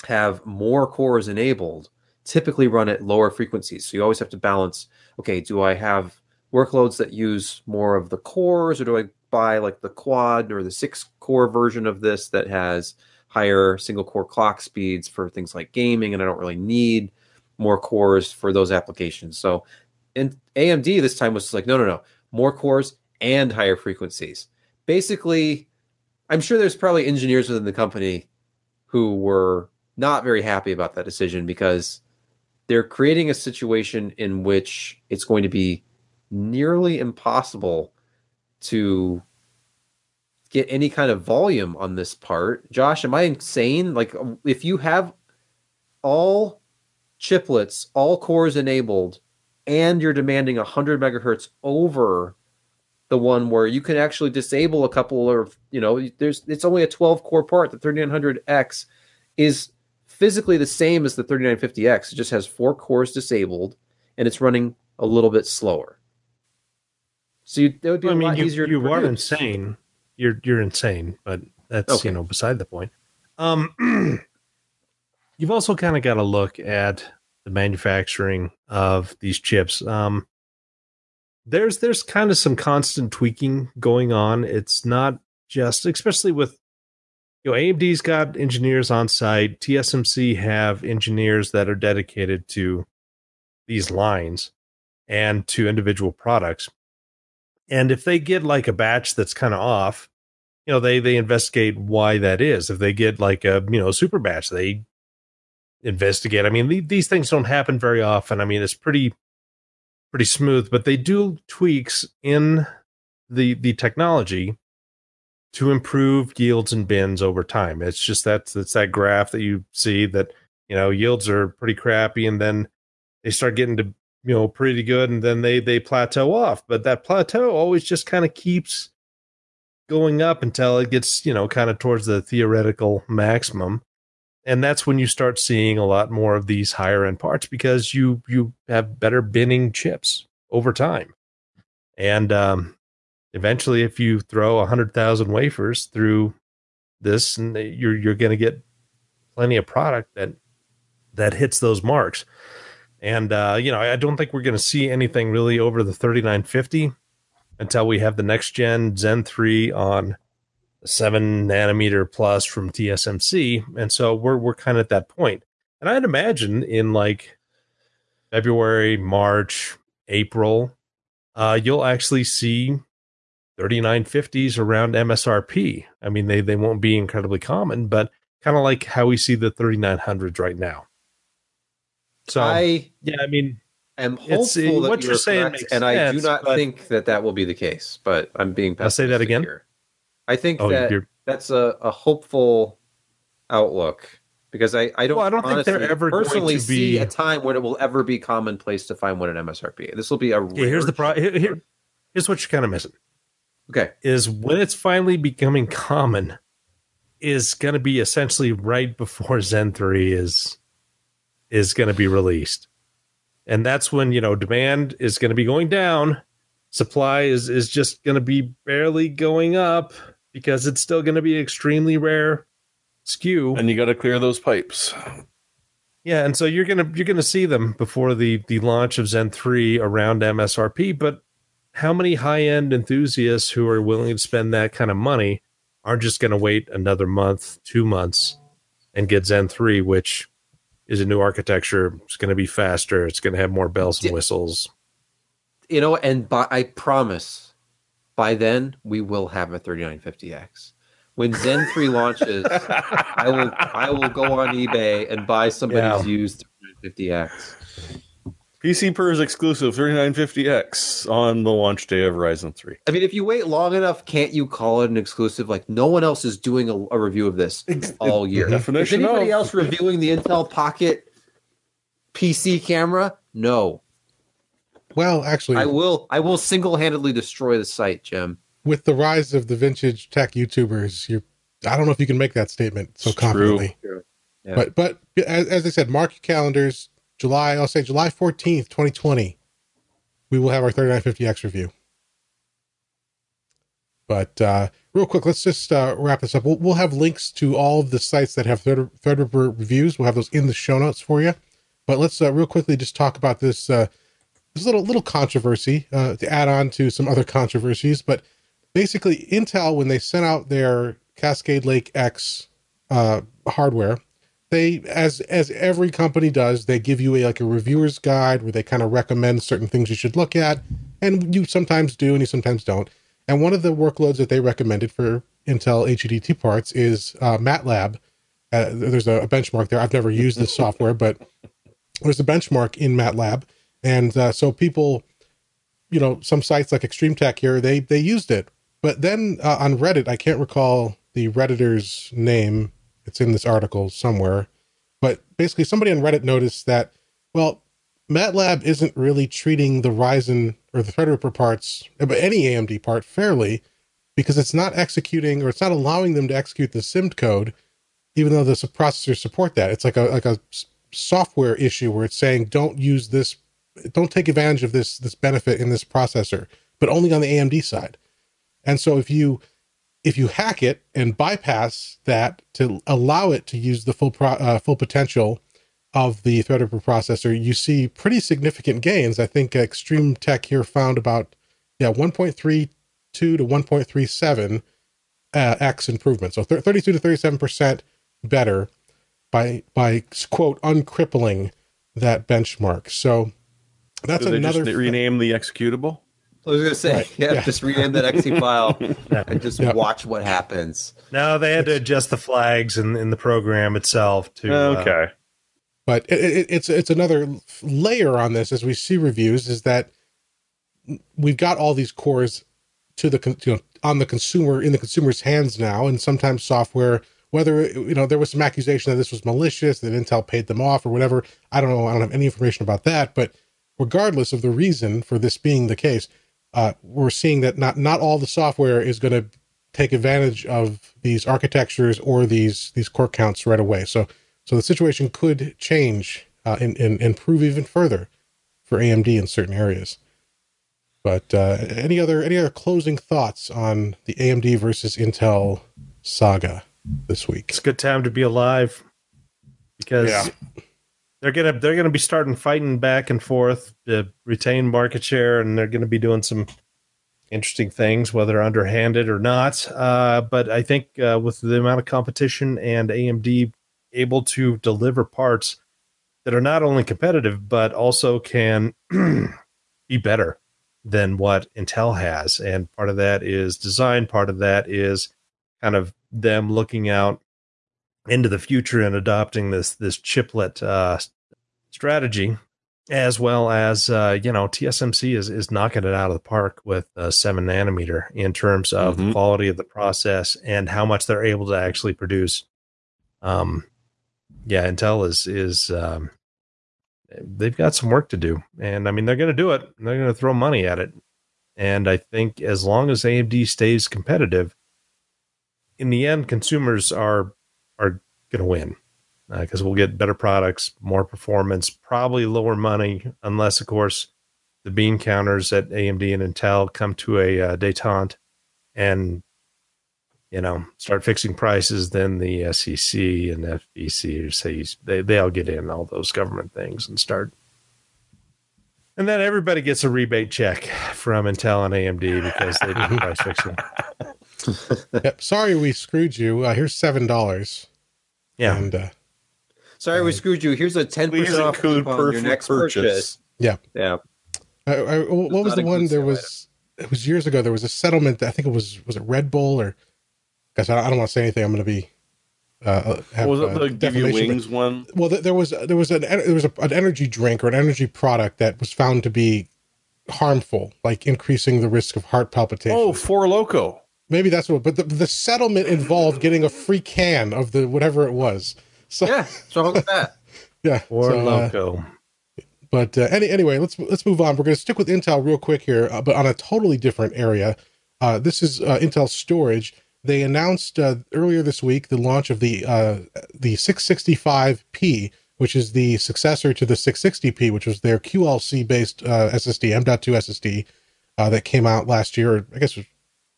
have more cores enabled typically run at lower frequencies. So you always have to balance, okay, do I have workloads that use more of the cores or do I buy like the quad or the six core version of this that has higher single core clock speeds for things like gaming and I don't really need more cores for those applications. So in AMD this time was like no no no, more cores and higher frequencies. Basically, I'm sure there's probably engineers within the company who were not very happy about that decision because they're creating a situation in which it's going to be nearly impossible to get any kind of volume on this part. Josh, am I insane? Like, if you have all chiplets, all cores enabled, and you're demanding 100 megahertz over the one where you can actually disable a couple of, you know, there's it's only a 12 core part. The 3900X is physically the same as the 3950X. It just has four cores disabled and it's running a little bit slower. So you, that would be I mean, you, easier. You are insane. You're you're insane, but that's okay. you know beside the point. Um, *clears throat* you've also kind of got to look at the manufacturing of these chips. Um, there's there's kind of some constant tweaking going on. It's not just, especially with you know, AMD's got engineers on site. TSMC have engineers that are dedicated to these lines and to individual products. And if they get like a batch that's kind of off, you know, they they investigate why that is. If they get like a you know super batch, they investigate. I mean, these things don't happen very often. I mean, it's pretty pretty smooth, but they do tweaks in the the technology to improve yields and bins over time. It's just that it's that graph that you see that you know yields are pretty crappy, and then they start getting to you know pretty good, and then they they plateau off. But that plateau always just kind of keeps going up until it gets you know kind of towards the theoretical maximum and that's when you start seeing a lot more of these higher end parts because you you have better binning chips over time and um, eventually if you throw a 100,000 wafers through this and you're you're going to get plenty of product that that hits those marks. And uh, you know, I don't think we're going to see anything really over the 3950 until we have the next gen Zen 3 on 7 nanometer plus from TSMC. And so we're we're kind of at that point. And I'd imagine in like February, March, April, uh, you'll actually see 3950s around MSRP. I mean, they, they won't be incredibly common, but kind of like how we see the 3900s right now. So, I, yeah, I mean, am hopeful eh, that what you're, saying, correct, and sense, I do not think that that will be the case. But I'm being. I'll say that again. Here. I think oh, that you're... that's a, a hopeful outlook because I, I don't, well, I don't think they're ever personally be... see a time when it will ever be commonplace to find one at MSRP. This will be a yeah, here's the pro- here, here, here's what you're kind of missing. Okay. Is when it's finally becoming common is going to be essentially right before Zen 3 is is going to be released. And that's when, you know, demand is going to be going down, supply is is just going to be barely going up because it's still going to be extremely rare skew. And you got to clear those pipes. Yeah, and so you're gonna you're gonna see them before the the launch of Zen three around MSRP, but how many high end enthusiasts who are willing to spend that kind of money are just going to wait another month, two months, and get Zen 3, which is a new architecture. It's going to be faster. It's going to have more bells and whistles. You know, and by, I promise By then, we will have a 3950X. When Zen 3 *laughs* launches, I will I will go on eBay and buy somebody's yeah. used 3950X. PC Per's exclusive 3950X on the launch day of Ryzen 3. I mean, if you wait long enough, can't you call it an exclusive? Like, no one else is doing a, a review of this all year. Definition is anybody of. else reviewing the Intel Pocket PC camera? No. Well, actually, I will. I will single-handedly destroy the site, Jim. With the rise of the vintage tech YouTubers, you I don't know if you can make that statement so it's confidently. True. Yeah. But but as, as I said, mark your calendars. July, I'll say July 14th, 2020, we will have our 3950X review. But uh, real quick, let's just uh, wrap this up. We'll, we'll have links to all of the sites that have Thread, Threadripper reviews. We'll have those in the show notes for you. But let's uh, real quickly just talk about this uh, this little little controversy uh, to add on to some other controversies. But basically, Intel when they sent out their Cascade Lake X uh, hardware, they as as every company does they give you a like a reviewer's guide where they kind of recommend certain things you should look at and you sometimes do and you sometimes don't. And one of the workloads that they recommended for intel HEDT parts is uh, matlab. Uh, there's a, a, benchmark there. I've never used this software but there's a benchmark in matlab and uh, so people you know some sites like ExtremeTech here they they used it. But then uh, on reddit i can't recall the redditor's name it's in this article somewhere. But basically, somebody on Reddit noticed that, well, MATLAB isn't really treating the Ryzen or the Threadripper parts, but any AMD part, fairly because it's not executing or it's not allowing them to execute the SIMD code, even though the processors support that. It's like a like a software issue where it's saying don't use this, don't take advantage of this this benefit in this processor, but only on the AMD side. And so if you if you hack it and bypass that to allow it to use the full pro, uh, full potential of the Threadripper processor, you see pretty significant gains. I think ExtremeTech here found about yeah 1.32 to 1.37 uh, x improvement, so 32 to 37 percent better by by quote uncrippling that benchmark. So that's another. Just rename the executable. I was gonna say, right. yeah, *laughs* yeah, just rename that exe file and just yeah. watch what happens. No, they had to adjust the flags in, in the program itself to. Uh, okay. Uh, but it, it, it's it's another layer on this as we see reviews is that we've got all these cores to the you know on the consumer in the consumer's hands now, and sometimes software. Whether you know there was some accusation that this was malicious, that Intel paid them off or whatever. I don't know. I don't have any information about that. But regardless of the reason for this being the case, uh, we're seeing that not not all the software is going to take advantage of these architectures or these these core counts right away. So so the situation could change uh, and, and improve even further for AMD in certain areas. But uh, any other any other closing thoughts on the AMD versus Intel saga this week? It's a good time to be alive because yeah they're gonna they're gonna be starting fighting back and forth to retain market share, and they're gonna be doing some interesting things, whether underhanded or not. Uh, but I think uh, with the amount of competition and AMD able to deliver parts that are not only competitive but also can *clears throat* be better than what Intel has, and part of that is design, part of that is kind of them looking out into the future and adopting this this chiplet uh, strategy, as well as uh, you know TSMC is is knocking it out of the park with uh, seven nanometer in terms of mm-hmm. the quality of the process and how much they're able to actually produce. Um, yeah, Intel is is um, they've got some work to do, and I mean they're going to do it. They're going to throw money at it, and I think as long as AMD stays competitive, in the end, consumers are are going to win because uh, we'll get better products, more performance, probably lower money, unless, of course, the bean counters at AMD and Intel come to a uh, detente and you know start fixing prices. Then the SEC and FTC say they they all get in all those government things and start. And then everybody gets a rebate check from Intel and AMD because they do price fixing. *laughs* yep. Sorry, we screwed you. Uh, here's seven dollars. Yeah. And uh, sorry, we screwed you. Here's a ten percent off coupon on your next purchase. purchase. Yeah. Yeah. Uh, uh what was the one? There was it was years ago. There was a settlement. I think it was was it Red Bull or guys. I don't want to say anything. I'm going to be. Uh, uh, have, was it the give you wings one? Well, there was there was an there was a, an energy drink or an energy product that was found to be harmful, like increasing the risk of heart palpitation. Oh, Four Loco. Maybe that's what. But the, the settlement involved getting a free can of the whatever it was. So yeah, so look at that. *laughs* Yeah, or so, uh, Loco. Uh, but uh, any, anyway, let's let's move on. We're going to stick with Intel real quick here, uh, but on a totally different area. Uh, this is uh, Intel storage. They announced uh, earlier this week the launch of the uh, the 665p, which is the successor to the 660p, which was their QLC based SSD, M.2 SSD that came out last year. I guess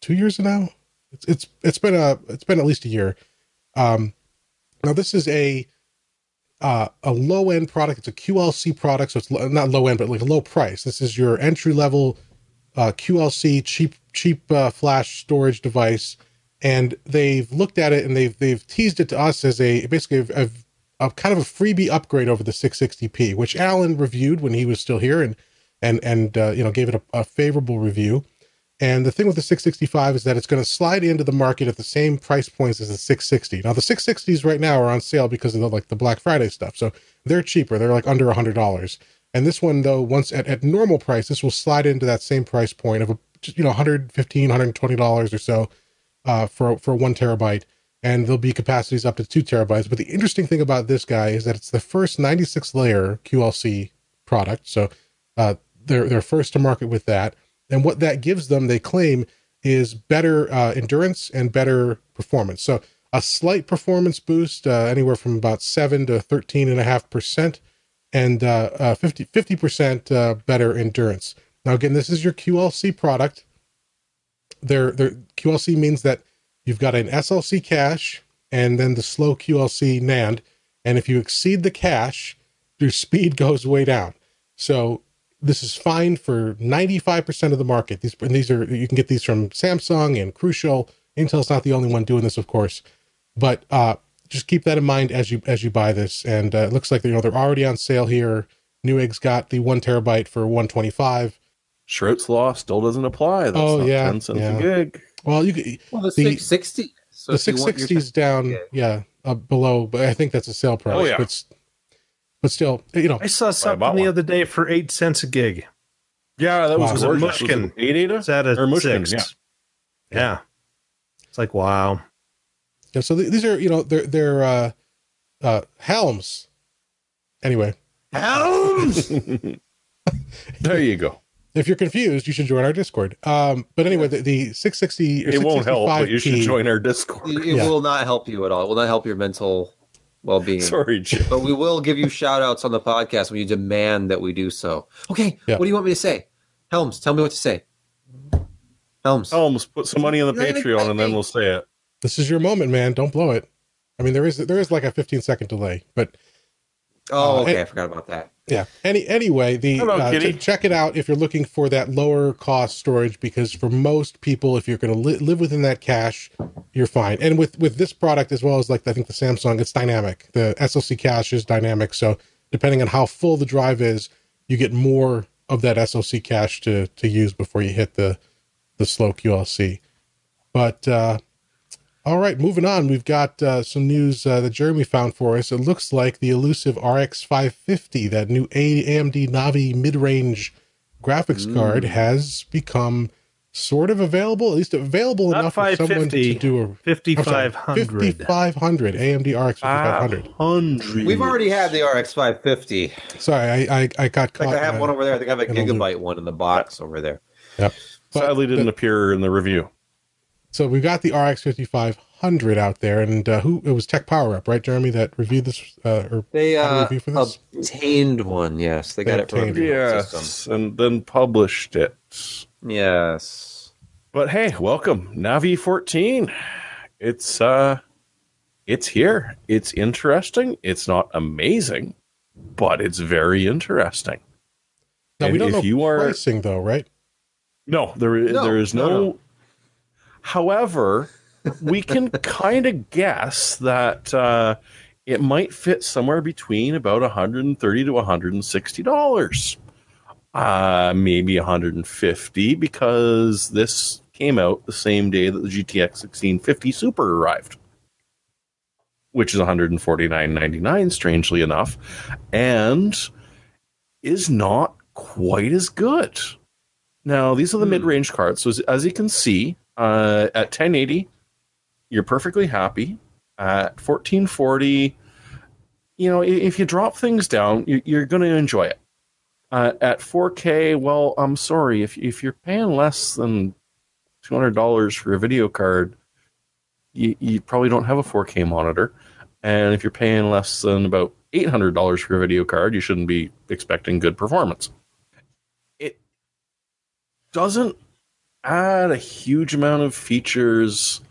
two years now. It's it's it's been a it's been at least a year. Um, now this is a uh, a low end product. It's a QLC product, so it's not low end, but like a low price. This is your entry level uh, QLC cheap cheap uh, flash storage device, and they've looked at it and they've they've teased it to us as a basically a, a, a kind of a freebie upgrade over the 660p, which Alan reviewed when he was still here and and and uh, you know gave it a, a favorable review. And the thing with the 665 is that it's going to slide into the market at the same price points as the 660. Now the 660s right now are on sale because of the like the Black Friday stuff. So they're cheaper. They're like under hundred dollars. And this one though, once at, at normal price, this will slide into that same price point of a you know 115 120 dollars or so uh, for for one terabyte and there'll be capacities up to two terabytes but the interesting thing about this guy is that it's the first 96 layer qlc product so uh, they're they're first to market with that and what that gives them, they claim, is better uh, endurance and better performance. So a slight performance boost, uh, anywhere from about seven to thirteen and a half percent, and uh, uh 50 percent uh, better endurance. Now, again, this is your QLC product. Their their QLC means that you've got an SLC cache and then the slow QLC NAND, and if you exceed the cache, your *laughs* speed goes way down. So this is fine for 95% of the market. These and these are you can get these from Samsung and Crucial. Intel's not the only one doing this, of course, but uh, just keep that in mind as you as you buy this. And uh, it looks like you know they're already on sale here. Newegg's got the one terabyte for 125. Shrout's law still doesn't apply. That's oh yeah, 10 cents yeah. a gig. Well, you well the, the 660. So the 660 is down, yeah, uh, below, but I think that's a sale price. Oh yeah. But but still, you know, I saw something the other day for eight cents a gig. Yeah, that was, wow. was Mushkin. Eight eight Is that a or Mushkin, six? Yeah. yeah. It's like wow. Yeah, so th- these are you know they're they're uh, uh, helms. Anyway, helms. *laughs* there you go. If you're confused, you should join our Discord. Um, but anyway, the, the 660 it won't help, but you should join our Discord. It, it yeah. will not help you at all. It will not help your mental well being. Sorry, Jim. But we will give you shout outs on the podcast when you demand that we do so. Okay, yeah. what do you want me to say? Helms, tell me what to say. Helms. Helms, put some money on the Patreon and then we'll say it. This is your moment, man. Don't blow it. I mean, there is there is like a 15 second delay, but Oh, uh, okay. I forgot about that. Yeah. Any anyway, the Hello, uh, ch- check it out if you're looking for that lower cost storage because for most people, if you're going to li- live within that cache, you're fine. And with with this product as well as like I think the Samsung, it's dynamic. The SLC cache is dynamic, so depending on how full the drive is, you get more of that SLC cache to to use before you hit the the slow QLC. But uh, all right, moving on. We've got uh, some news uh, that Jeremy found for us. It looks like the elusive RX 550, that new AMD Navi mid range graphics mm. card, has become sort of available, at least available Not enough for someone to do a 5500. 5500 AMD RX 5500. We've already had the RX 550. Sorry, I I, I got caught. I, I have uh, one over there. I think I have a gigabyte one in the box over there. Yep. But, Sadly, didn't but, appear in the review. So we've got the RX 5500 out there, and uh, who it was TechPowerUp, right, Jeremy, that reviewed this uh, or they uh, review for this? obtained one. Yes, they, they got it from yes, system. and then published it. Yes, but hey, welcome Navi 14. It's uh, it's here. It's interesting. It's not amazing, but it's very interesting. Now and we don't know you are, pricing though, right? No, there is no, there is no, no, no However, we can *laughs* kind of guess that uh, it might fit somewhere between about 130 to 160 dollars. uh, maybe 150 because this came out the same day that the GTX 1650 Super arrived, which is 149.99, strangely enough, and is not quite as good. Now, these are the hmm. mid range cards. So, as, as, you can see, uh, at 1080, you're perfectly happy. At 1440, you know, if you drop things down, you're going to enjoy it. Uh, at 4K, well, I'm sorry if if you're paying less than two hundred dollars for a video card, you, you probably don't have a 4K monitor, and if you're paying less than about eight hundred dollars for a video card, you shouldn't be expecting good performance. It doesn't add a huge amount of features.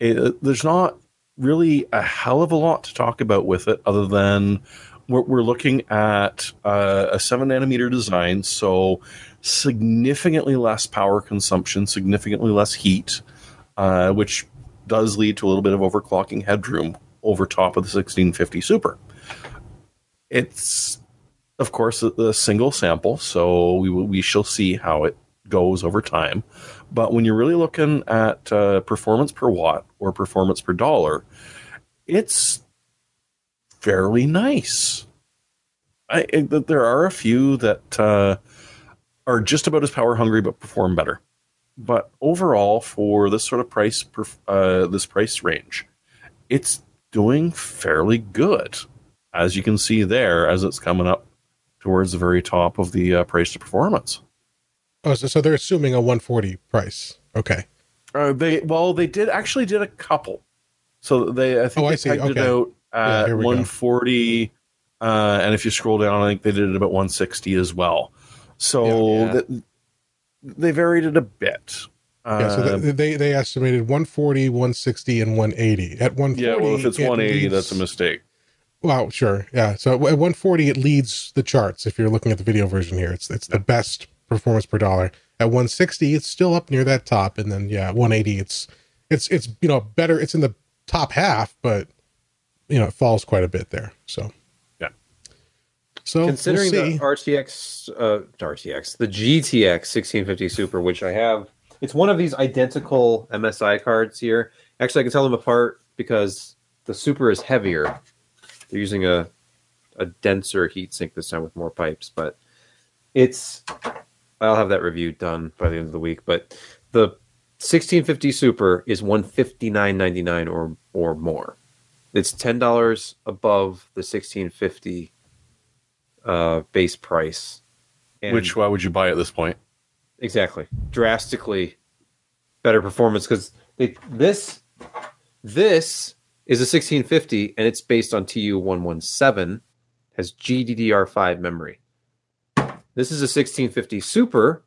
It, there's not really a hell of a lot to talk about with it, other than we're, we're looking at uh, a seven nanometer design, so significantly less power consumption, significantly less heat, uh, which does lead to a little bit of overclocking headroom over top of the 1650 Super. It's, of course, a, a single sample, so we we shall see how it goes over time. But when you're really looking at uh, performance per watt or performance per dollar, it's fairly nice. I, there are a few that uh, are just about as power hungry but perform better. But overall, for this sort of price, uh, this price range, it's doing fairly good, as you can see there, as it's coming up towards the very top of the uh, price to performance. Oh, so, so they're assuming a 140 price. Okay. Uh, they well, they did actually did a couple. So they I think oh, they I see. pegged okay. it out at yeah, 140, uh, and if you scroll down, I think they did it about 160 as well. So yeah, yeah. The, they varied it a bit. Yeah, so uh, they they estimated 140, 160, and 180. At 140, yeah, well, if it's it 180, leads, that's a mistake. Wow, sure, yeah. So at 140, it leads the charts. If you're looking at the video version here, it's it's the best performance per dollar. At 160, it's still up near that top, and then yeah, 180, it's it's it's you know better. It's in the top half, but you know it falls quite a bit there. So yeah. So considering we'll the RTX, uh, RTX, the GTX 1650 Super, which I have, it's one of these identical MSI cards here. Actually, I can tell them apart because the Super is heavier. They're using a a denser heatsink this time with more pipes, but it's I'll have that review done by the end of the week. But the 1650 Super is 159.99 or or more. It's ten dollars above the 1650 uh, base price. And Which why would you buy at this point? Exactly, drastically better performance because this this is a 1650 and it's based on TU 117 has GDDR5 memory. This is a 1650 Super,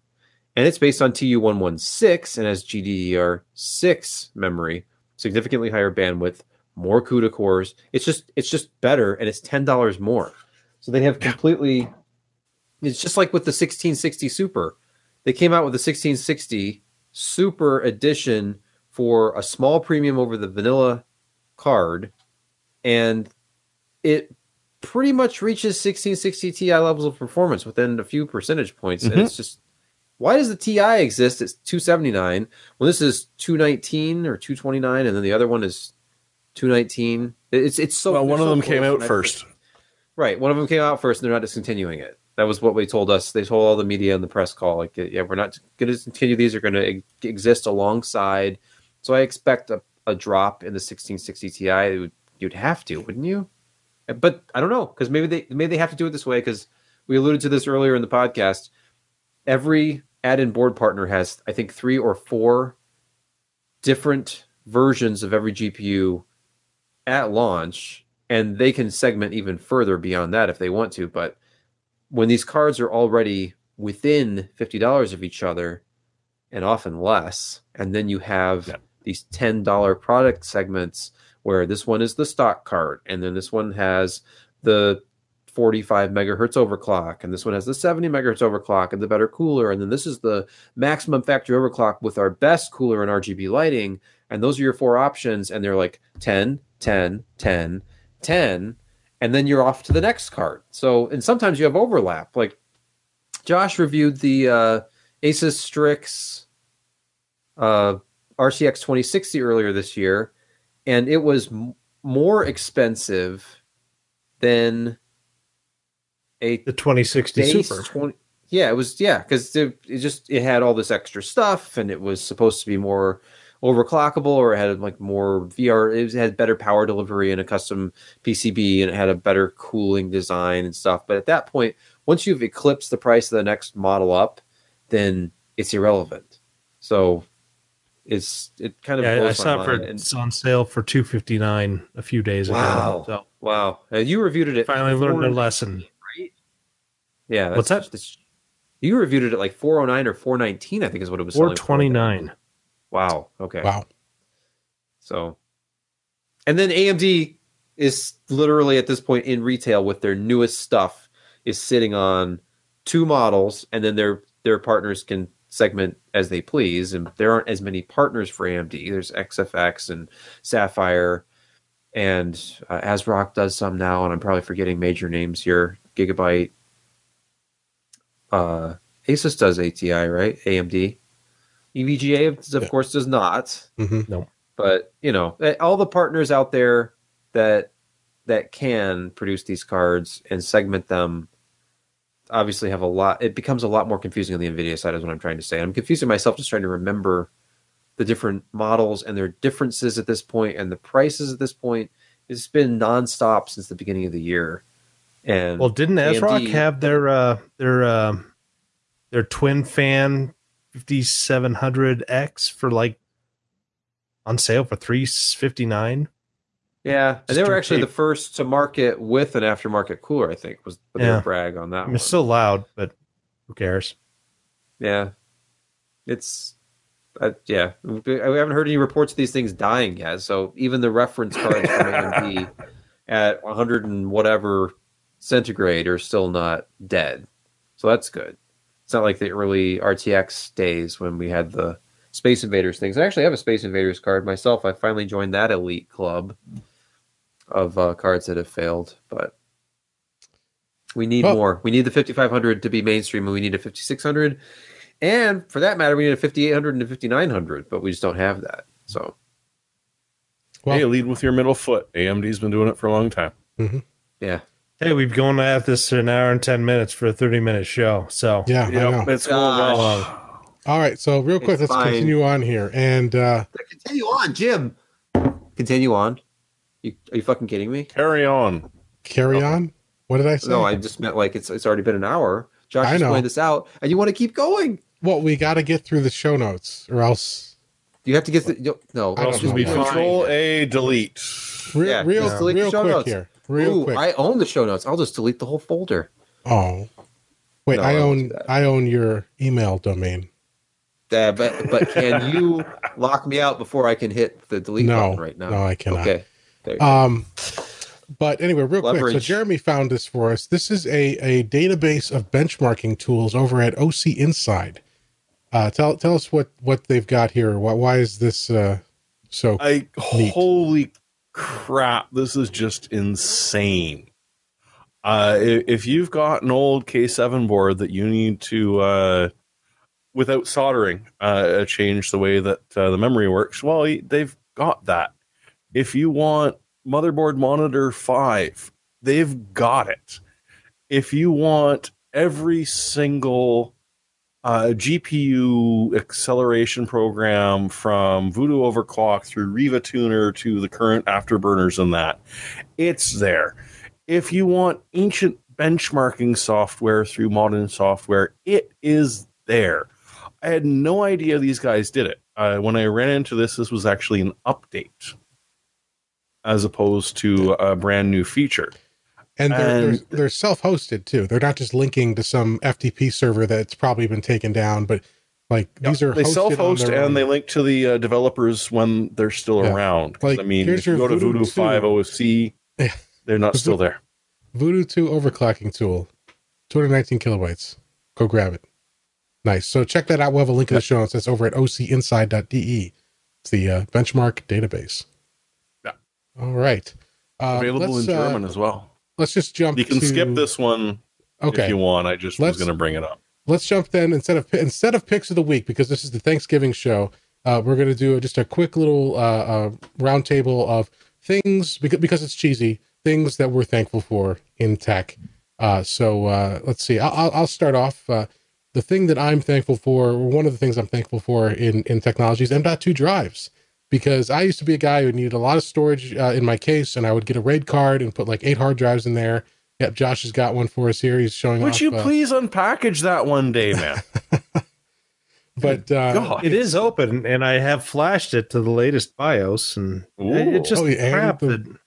and it's based on TU116 and has GDDR6 memory, significantly higher bandwidth, more CUDA cores. It's just it's just better, and it's ten dollars more. So they have completely. It's just like with the 1660 Super. They came out with the 1660 Super Edition for a small premium over the vanilla card, and it pretty much reaches 1660 Ti levels of performance within a few percentage points. Mm-hmm. And it's just why does the Ti exist? It's 279 when this is 219 or 229, and then the other one is 219. It's it's so well. One of so them came out first, right? One of them came out first, and they're not discontinuing it. That was what they told us. They told all the media in the press call, like, yeah, we're not going to continue. These are going to exist alongside. So I expect a, a drop in the 1660 Ti. You'd have to, wouldn't you? But I don't know because maybe they maybe they have to do it this way because we alluded to this earlier in the podcast. Every add-in board partner has, I think, three or four different versions of every GPU at launch, and they can segment even further beyond that if they want to. But when these cards are already within fifty dollars of each other, and often less, and then you have yeah. these ten dollar product segments where this one is the stock card, and then this one has the 45 megahertz overclock, and this one has the 70 megahertz overclock and the better cooler, and then this is the maximum factory overclock with our best cooler and RGB lighting, and those are your four options, and they're like 10, 10, 10, 10, and then you're off to the next card. So, and sometimes you have overlap. Like Josh reviewed the uh, Asus Strix uh, RTX 2060 earlier this year, and it was m- more expensive than a the 2060 Super. 20, yeah, it was yeah because it, it just it had all this extra stuff, and it was supposed to be more overclockable or it had like more VR. It had better power delivery and a custom PCB, and it had a better cooling design and stuff. But at that point, once you've eclipsed the price of the next model up, then it's irrelevant. So it's it kind of yeah, I saw it for it's on sale for two fifty nine a few days wow. ago. So wow, and you reviewed it. At finally learned a lesson, right? Yeah, what's that? You reviewed it at like four oh nine or four nineteen, I think is what it was. Four twenty nine. Wow. Okay. Wow. So, and then AMD is literally at this point in retail with their newest stuff is sitting on two models, and then their their partners can segment as they please. And there aren't as many partners for AMD. There's XFX and Sapphire, and uh, ASRock does some now, and I'm probably forgetting major names here. Gigabyte. Uh, Asus does ATI, right? AMD. EVGA, of yeah. course, does not. Mm-hmm. No, but you know, eh, all the partners out there that that can produce these cards and segment them obviously have a lot it becomes a lot more confusing on the nvidia side is what i'm trying to say. I'm confusing myself just trying to remember the different models and their differences at this point and the prices at this point. It's been nonstop since the beginning of the year. And well didn't ASRock have their uh their uh their twin fan 5700X for like on sale for 359 yeah, and they were actually cheap. the first to market with an aftermarket cooler. I think was the yeah. brag on that. I mean, it's still loud, but who cares? Yeah, it's uh, yeah. We haven't heard any reports of these things dying yet. So even the reference cards from AMD *laughs* at 100 and whatever centigrade are still not dead. So that's good. It's not like the early RTX days when we had the Space Invaders things. I actually have a Space Invaders card myself. I finally joined that elite club of uh, cards that have failed, but we need oh. more. We need the 5500 to be mainstream, and we need a 5600, and for that matter, we need a 5800 and a 5900, but we just don't have that. So, well, hey, lead with your middle foot. AMD's been doing it for a long time. Mm-hmm. Yeah, Hey, we've gone at this an hour and ten minutes for a thirty minute show. So yeah, yep, it's going well. All right, so real quick, it's let's fine. continue on here and uh continue on, Jim. Continue on. You, are you fucking kidding me? Carry on. Carry oh. on. What did I say? No, I just meant like it's it's already been an hour. Josh I just pointed this out, and you want to keep going. Well, we got to get through the show notes, or else you have to get the no. I don't know. Control A, delete. Real, yeah, real, real quick notes. here. Real Ooh, quick. I own the show notes. I'll just delete the whole folder. Oh, wait. No, I own. I own your email domain. Uh, but but can you *laughs* lock me out before I can hit the delete no, button right now? No, I cannot. Okay. Um. But anyway, real Leverage. quick. So Jeremy found this for us. This is a a database of benchmarking tools over at OC Inside. Uh, tell tell us what what they've got here. Why, why is this uh, so? I neat? holy crap, this is just insane. Uh, if you've got an old K7 board that you need to, uh, without soldering, uh, change the way that uh, the memory works, well, they've got that. If you want motherboard monitor 5, they've got it. If you want every single uh, GPU acceleration program from Voodoo Overclock through Riva Tuner to the current afterburners and that. It's there. If you want ancient benchmarking software through modern software, it is there. I had no idea these guys did it. Uh, when I ran into this, this was actually an update as opposed to a brand new feature and they're, and they're, they're, self-hosted too. They're not just linking to some FTP server that's probably been taken down, but like yep. these are they self-host and own. they link to the uh, developers when they're still yeah. around. Like, I mean, if you go to Voodoo, Voodoo 5 OC, yeah. they're not still there. Voodoo 2 overclocking tool, 219 kilobytes. Go grab it. Nice. So check that out. We'll have a link in the show notes. That's over at ocinside.de. It's the uh, benchmark database. All right. Uh, Available in German uh, as well let's just jump. You can to... skip this one okay. if you want. I just let's, was going to bring it up. let's jump then instead of instead of picks of the week because this is the Thanksgiving show. Uh, we're going to do just a quick little uh, uh, roundtable of things because because it's cheesy things that we're thankful for in tech. Uh, so uh, let's see. I'll, I'll start off. Uh, the thing that I'm thankful for, or one of the things I'm thankful for in in technology is M.2 drives because I used to be a guy who needed a lot of storage uh, in my case, and I would get a RAID card and put like eight hard drives in there. Yep, Josh has got one for us here. He's showing. Would off, you uh, please unpackage that one day, man? *laughs* but uh, it is open, and I have flashed it to the latest BIOS, and Ooh. it just oh, yeah, crap. The, that,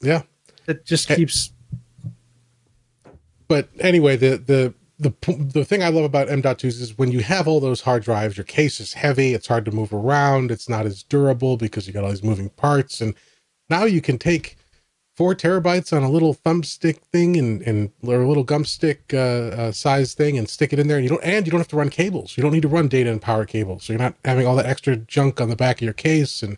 yeah, it just keeps. But anyway, the the the the thing I love about M.2s is when you have all those hard drives, your case is heavy, it's hard to move around, it's not as durable because you got all these moving parts, and now you can take four terabytes on a little thumbstick thing and and or a little gumstick uh, uh, size thing and stick it in there, and you don't and you don't have to run cables. You don't need to run data and power cables, so you're not having all that extra junk on the back of your case, and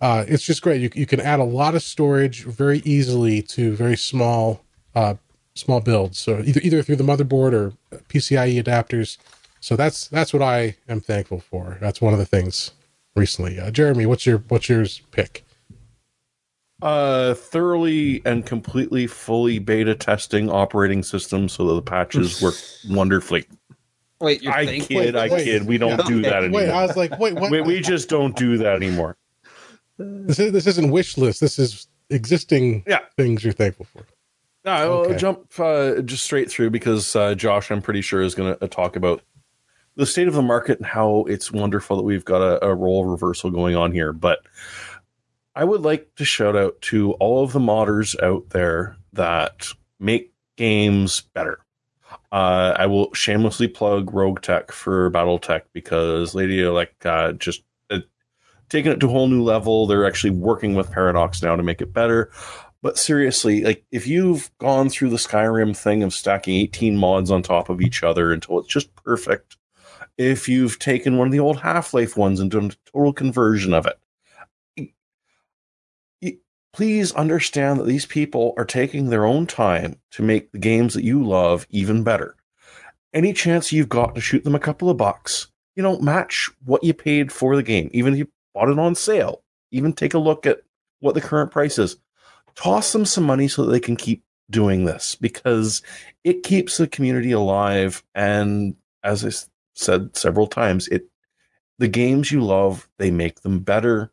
uh, it's just great. You you can add a lot of storage very easily to very small uh, small builds. So either either through the motherboard or PCIe adapters. So that's that's what I am thankful for. That's one of the things recently. Uh, Jeremy, what's your what's yours pick? Uh, thoroughly and completely fully beta testing operating systems so that the patches work *laughs* wonderfully. Wait, I kid, wait, I wait, kid. We don't yeah, do that anymore. Wait, I was like, wait, what? We, we just don't do that anymore. This is this isn't wish list. This is existing yeah. things you're thankful for. No. I'll jump uh, just straight through because uh, Josh, I'm pretty sure, is going to uh, talk about the state of the market and how it's wonderful that we've got a, a role reversal going on here. But I would like to shout out to all of the modders out there that make games better. Uh, I will shamelessly plug Rogue Tech for BattleTech because Lady Alec just uh, taking it to a whole new level. They're actually working with Paradox now to make it better. But seriously, like if you've gone through the Skyrim thing of stacking 18 mods on top of each other until it's just perfect, if you've taken one of the old Half Life ones and done a total conversion of it, please understand that these people are taking their own time to make the games that you love even better. Any chance you've got to shoot them a couple of bucks, you know, match what you paid for the game, even if you bought it on sale. Even take a look at what the current price is toss them some money so that they can keep doing this because it keeps the community alive. And as I said several times, it the games you love, they make them better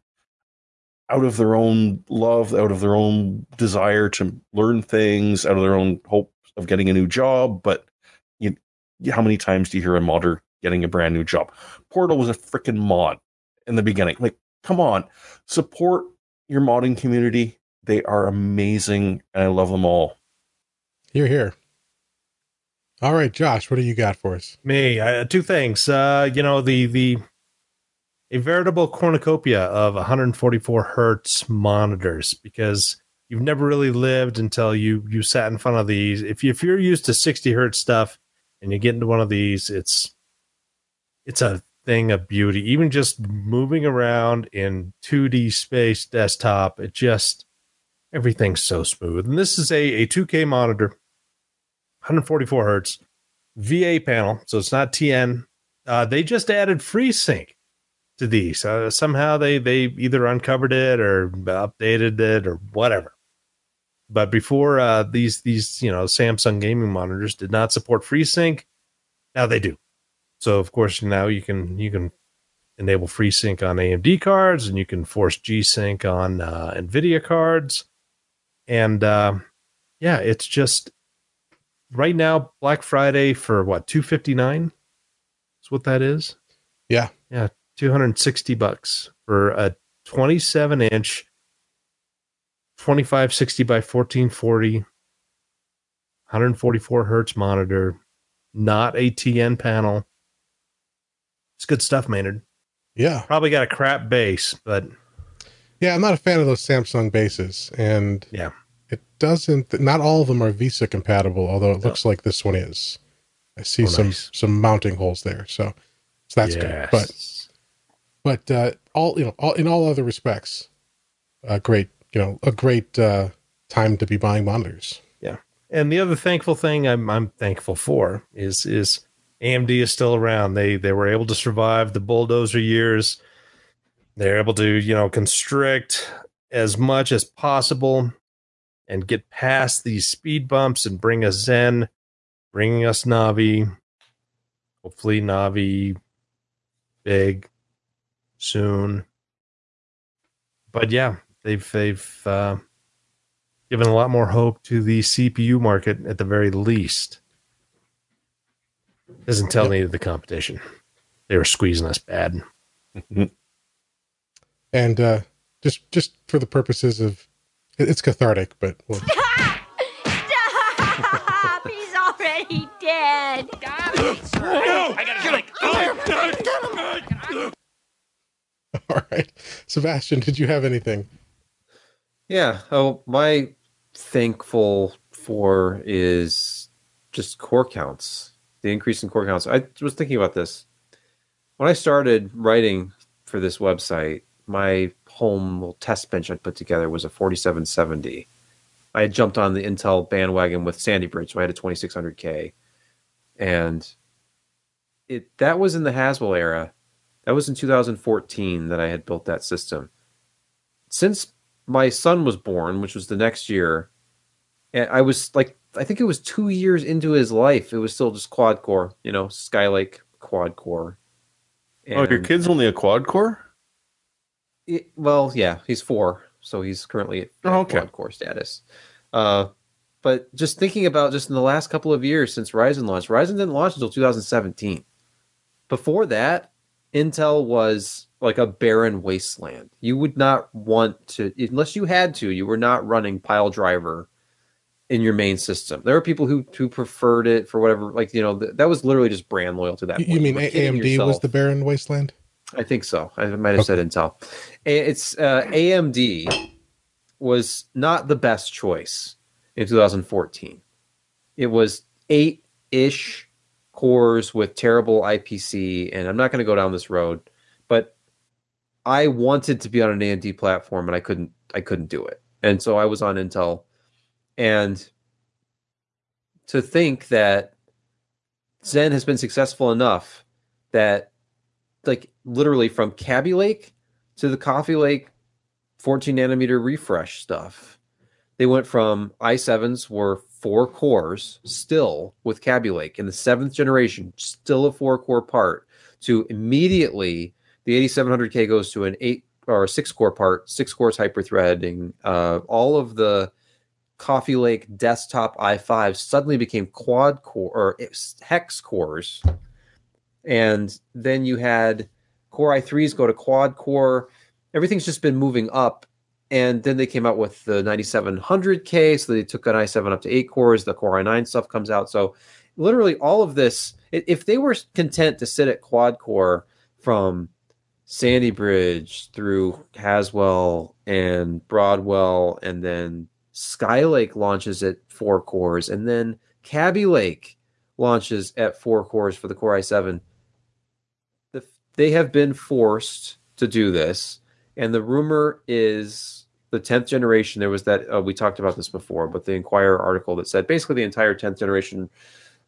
out of their own love, out of their own desire to learn things, out of their own hope of getting a new job. But you, how many times do you hear a modder getting a brand new job? Portal was a freaking mod in the beginning. Like, come on, support your modding community. They are amazing, and I love them all. You're here. All right, Josh, what do you got for us? Me, uh, two things. Uh, you know, the the a veritable cornucopia of 144 hertz monitors because you've never really lived until you you sat in front of these. If you if you're used to 60 hertz stuff and you get into one of these, it's it's a thing of beauty. Even just moving around in 2D space desktop, it just everything's so smooth. And this is a, a 2K monitor, 144 hertz, VA panel, so it's not TN. Uh, they just added FreeSync to these. Uh, somehow they they either uncovered it or updated it or whatever. But before uh, these these you know Samsung gaming monitors did not support FreeSync. Now they do. So of course now you can you can enable FreeSync on AMD cards and you can force G-Sync on uh, NVIDIA cards and uh, yeah, it's just right now Black Friday for what two fifty nine. Is what that is. Yeah, yeah, two hundred sixty bucks for a twenty seven inch, twenty five sixty by fourteen forty. 144 hertz monitor, not a TN panel. It's good stuff, Maynard. Yeah. Probably got a crap base, but yeah, I'm not a fan of those Samsung bases, and yeah, it doesn't. Not all of them are VESA compatible, although it looks like this one is. I see oh, some nice. some mounting holes there, so so that's yes. good. But but uh, all you know, all, in all other respects, a great you know a great uh, time to be buying monitors. Yeah, and the other thankful thing I'm I'm thankful for is is AMD is still around. They they were able to survive the bulldozer years. They're able to, you know, constrict as much as possible and get past these speed bumps and bring us Zen, bringing us Navi. Hopefully Navi big soon. But yeah, they've they've uh, given a lot more hope to the CPU market at the very least. Doesn't tell yep. needed the competition. They were squeezing us bad. *laughs* and uh, just just for the purposes of it's cathartic, but we'll... *laughs* Stop! He's already dead. Got it. No, I gotta get him. All right, Sebastian, did you have anything? Yeah. Oh, my thankful for is just core counts. The increase in core counts. I was thinking about this when I started writing for this website. My home little test bench I'd put together was a 4770. I had jumped on the Intel bandwagon with Sandy Bridge, so I had a 2600K, and it that was in the Haswell era. That was in 2014 that I had built that system. Since my son was born, which was the next year, and I was like, I think it was two years into his life. It was still just quad core, you know, Skylake quad core. And oh, your kid's only a quad core? It, well, yeah, he's four, so he's currently at oh, okay. quad core status. Uh, but just thinking about just in the last couple of years since Ryzen launched, Ryzen didn't launch until 2017. Before that, Intel was like a barren wasteland. You would not want to, unless you had to, you were not running Piledriver in your main system. There are people who who preferred it for whatever, like you know, th- that was literally just brand loyal to that. You, you mean AMD yourself. was the barren wasteland? I think so. I might have okay. said Intel. It's uh, AMD was not the best choice in 2014. It was eight ish cores with terrible IPC, and I'm not going to go down this road, but I wanted to be on an AMD platform and I couldn't. I couldn't do it, and so I was on Intel. And to think that Zen has been successful enough that, like, literally from Kaby Lake to the Coffee Lake 14 nanometer refresh stuff, they went from i7s were four cores still with Kaby Lake in the seventh generation, still a four core part, to immediately the 8700K goes to an eight or six core part, six cores hyperthreading. Uh, all of the Coffee Lake desktop i5 suddenly became quad core or hex cores. And then you had Core i3s go to quad core. Everything's just been moving up and then they came out with the 9700K. So they took an i7 up to eight cores. The Core i9 stuff comes out. So literally all of this, if they were content to sit at quad core from Sandy Bridge through Haswell and Broadwell, and then Skylake launches at four cores, and then Kaby Lake launches at four cores for the Core i7. The, they have been forced to do this and the rumor is the 10th generation. There was that, uh, we talked about this before, but the Inquirer article that said basically the entire 10th generation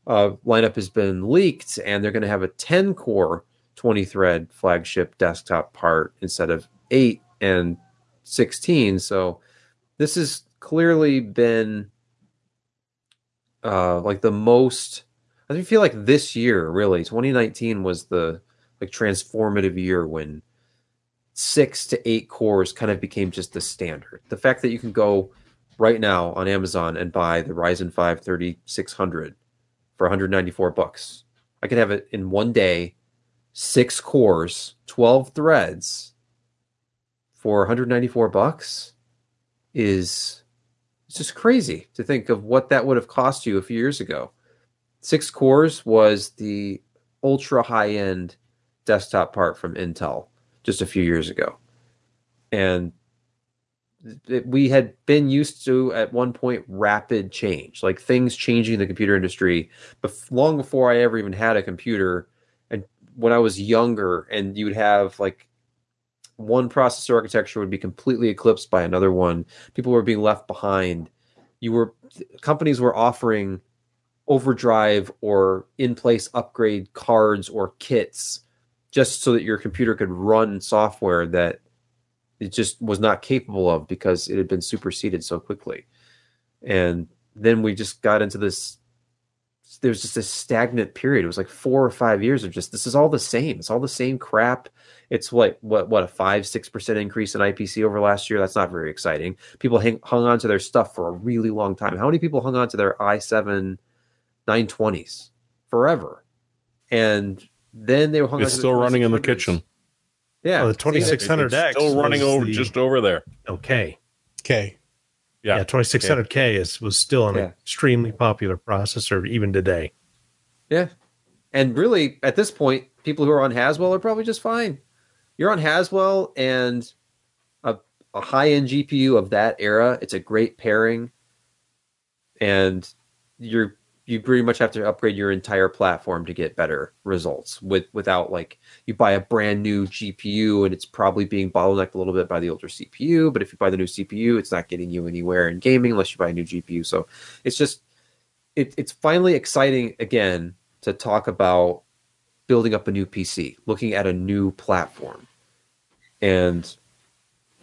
uh, lineup has been leaked and they're going to have a 10 core 20 thread flagship desktop part instead of 8 and 16. So this has clearly been uh, like the most. I feel like this year, really, 2019 was the like transformative year when six to eight cores kind of became just the standard. The fact that you can go right now on Amazon and buy the Ryzen 5 3600 for 194 bucks. I could have it in one day, six cores, 12 threads for 194 bucks is it's just crazy to think of what that would have cost you a few years ago. Six cores was the ultra high end desktop part from Intel just a few years ago. And we had been used to at one point rapid change, like things changing in the computer industry, but long before I ever even had a computer. And when I was younger, and you'd have like one processor architecture would be completely eclipsed by another one. People were being left behind. You were companies were offering overdrive or in place upgrade cards or kits just so that your computer could run software that it just was not capable of because it had been superseded so quickly. And then we just got into this there was just a stagnant period. It was like four or five years of just this is all the same. It's all the same crap. It's what what what a five six percent increase in IPC over last year. That's not very exciting. People hang, hung on to their stuff for a really long time. How many people hung on to their i7 920s forever? And then they were hung it's still running in the kitchen. Yeah, oh, the 2600X still running over the, just over there. Okay. Okay. Yeah, yeah 2600K is was still an yeah. extremely popular processor even today. Yeah. And really at this point people who are on Haswell are probably just fine. You're on Haswell and a, a high-end GPU of that era, it's a great pairing and you're you pretty much have to upgrade your entire platform to get better results with without like you buy a brand new GPU and it's probably being bottlenecked a little bit by the older CPU. But if you buy the new CPU, it's not getting you anywhere in gaming unless you buy a new GPU. So it's just it, it's finally exciting again to talk about building up a new PC, looking at a new platform, and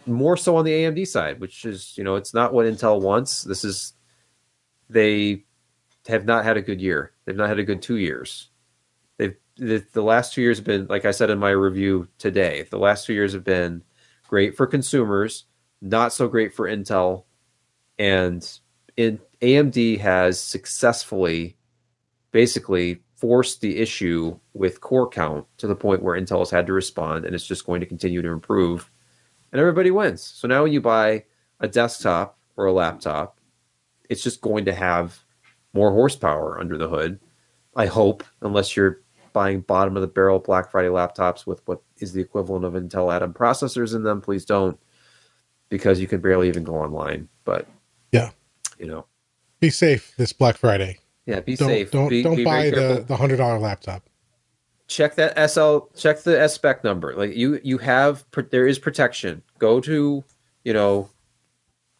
more so on the AMD side, which is you know it's not what Intel wants. This is they have not had a good year. They've not had a good two years. They've the, the last two years have been, like I said in my review today, the last two years have been great for consumers, not so great for Intel, and in AMD has successfully, basically forced the issue with core count to the point where Intel has had to respond, and it's just going to continue to improve, and everybody wins. So now when you buy a desktop or a laptop, it's just going to have more horsepower under the hood. I hope, unless you're buying bottom of the barrel Black Friday laptops with what is the equivalent of Intel Atom processors in them, please don't, because you can barely even go online. But yeah, you know, be safe this Black Friday. Yeah, be don't, safe. Don't be, don't be buy the the hundred dollar laptop. Check that SL. Check the S spec number. Like you you have there is protection. Go to you know,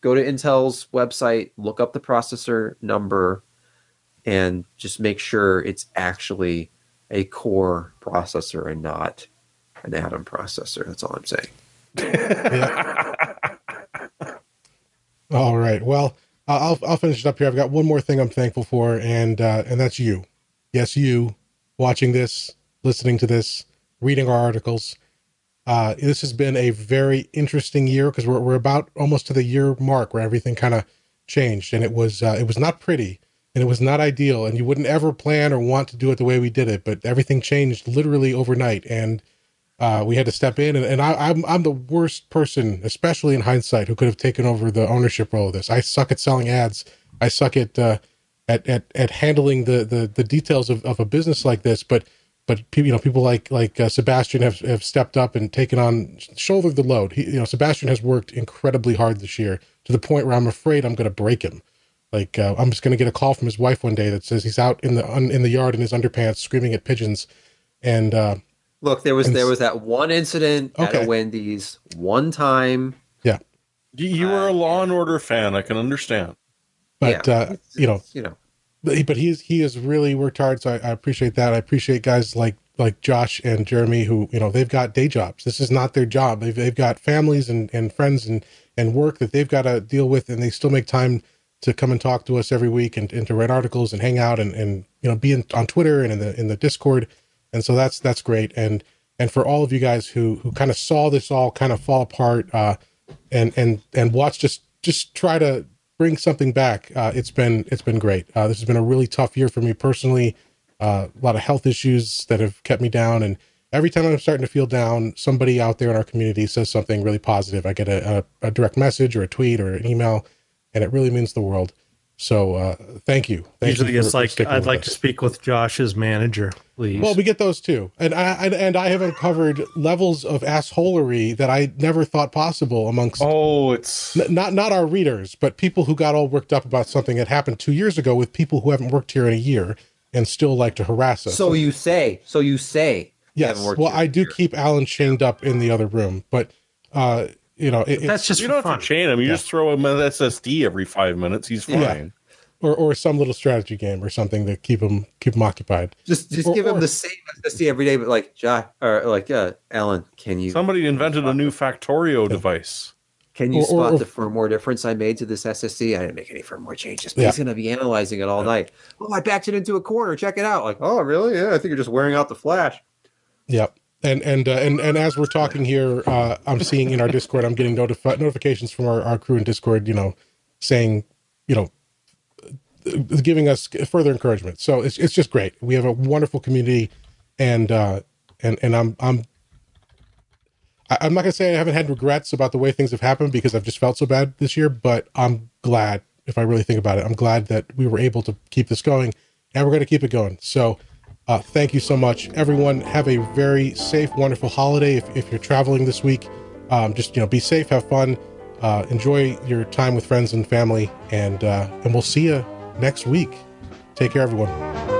go to Intel's website. Look up the processor number and just make sure it's actually a core processor and not an atom processor. That's all I'm saying. *laughs* all right. Well, I'll I'll finish it up here. I've got one more thing I'm thankful for, and uh, and that's you. Yes, you watching this, listening to this, reading our articles. Uh, this has been a very interesting year because we're we're about almost to the year mark where everything kind of changed, and it was uh, it was not pretty and it was not ideal and you wouldn't ever plan or want to do it the way we did it but everything changed literally overnight and uh, we had to step in and, and I, am I'm, I'm the worst person especially in hindsight who could have taken over the ownership role of this i suck at selling ads i suck at uh, at, at, at handling the, the, the details of, of a business like this but but you know people like like uh, Sebastian have, have stepped up and taken on shouldered the load. He, you know Sebastian has worked incredibly hard this year to the point where I'm afraid I'm going to break him. Like uh, I'm just going to get a call from his wife one day that says he's out in the in the yard in his underpants screaming at pigeons. And uh, look, there was there was that one incident okay. at a Wendy's one time. Yeah, you, were a Law and Order fan. I can understand. But yeah, uh, you know, you know, but, but he's he has really worked hard. So I, I appreciate that. I appreciate guys like like Josh and Jeremy who you know they've got day jobs. This is not their job. They've they've got families and and friends and and work that they've got to deal with, and they still make time to come and talk to us every week and, and to write articles and hang out and, and you know be in, on Twitter and in the in the Discord. And so that's that's great. And and for all of you guys who who kind of saw this all kind of fall apart uh, and and and watch just just try to bring something back. Uh, it's been it's been great. Uh, this has been a really tough year for me personally. Uh, a lot of health issues that have kept me down and every time I'm starting to feel down, somebody out there in our community says something really positive. I get a, a, a direct message or a tweet or an email and it really means the world. So uh, thank you. Thank Usually you it's like I'd like us. to speak with Josh's manager, please. Well, we get those too, and I and I have uncovered levels of assholery that I never thought possible amongst. Oh, it's n- not not our readers, but people who got all worked up about something that happened two years ago with people who haven't worked here in a year and still like to harass us. So you say. So you say. Yes. Well, I do keep Alan chained up in the other room, but uh, you know, it, that's just you don't fun. have to chain him. You yeah. just throw him an SSD every five minutes. He's fine. Yeah. or or some little strategy game or something to keep him keep him occupied. Just just or, give them the same SSD every day, but like Jack or like uh, Alan, can you? Somebody invented a new Factorio yeah. device. Can you or, spot or, the firmware difference I made to this SSD? I didn't make any firmware changes. But yeah. he's going to be analyzing it all yeah. night. Oh, I backed it into a corner. Check it out. Like, oh, really? Yeah, I think you're just wearing out the flash. Yep. And and uh, and and as we're talking here, uh, I'm seeing in our Discord, I'm getting notifi- notifications from our, our crew in Discord. You know, saying, you know, giving us further encouragement. So it's it's just great. We have a wonderful community, and uh, and and I'm I'm I'm not gonna say I haven't had regrets about the way things have happened because I've just felt so bad this year, but I'm glad if I really think about it. I'm glad that we were able to keep this going, and we're to keep it going. So. Uh, thank you so much, everyone. Have a very safe, wonderful holiday. If, if you're traveling this week, um, just you know, be safe, have fun, uh, enjoy your time with friends and family, and uh, and we'll see you next week. Take care, everyone.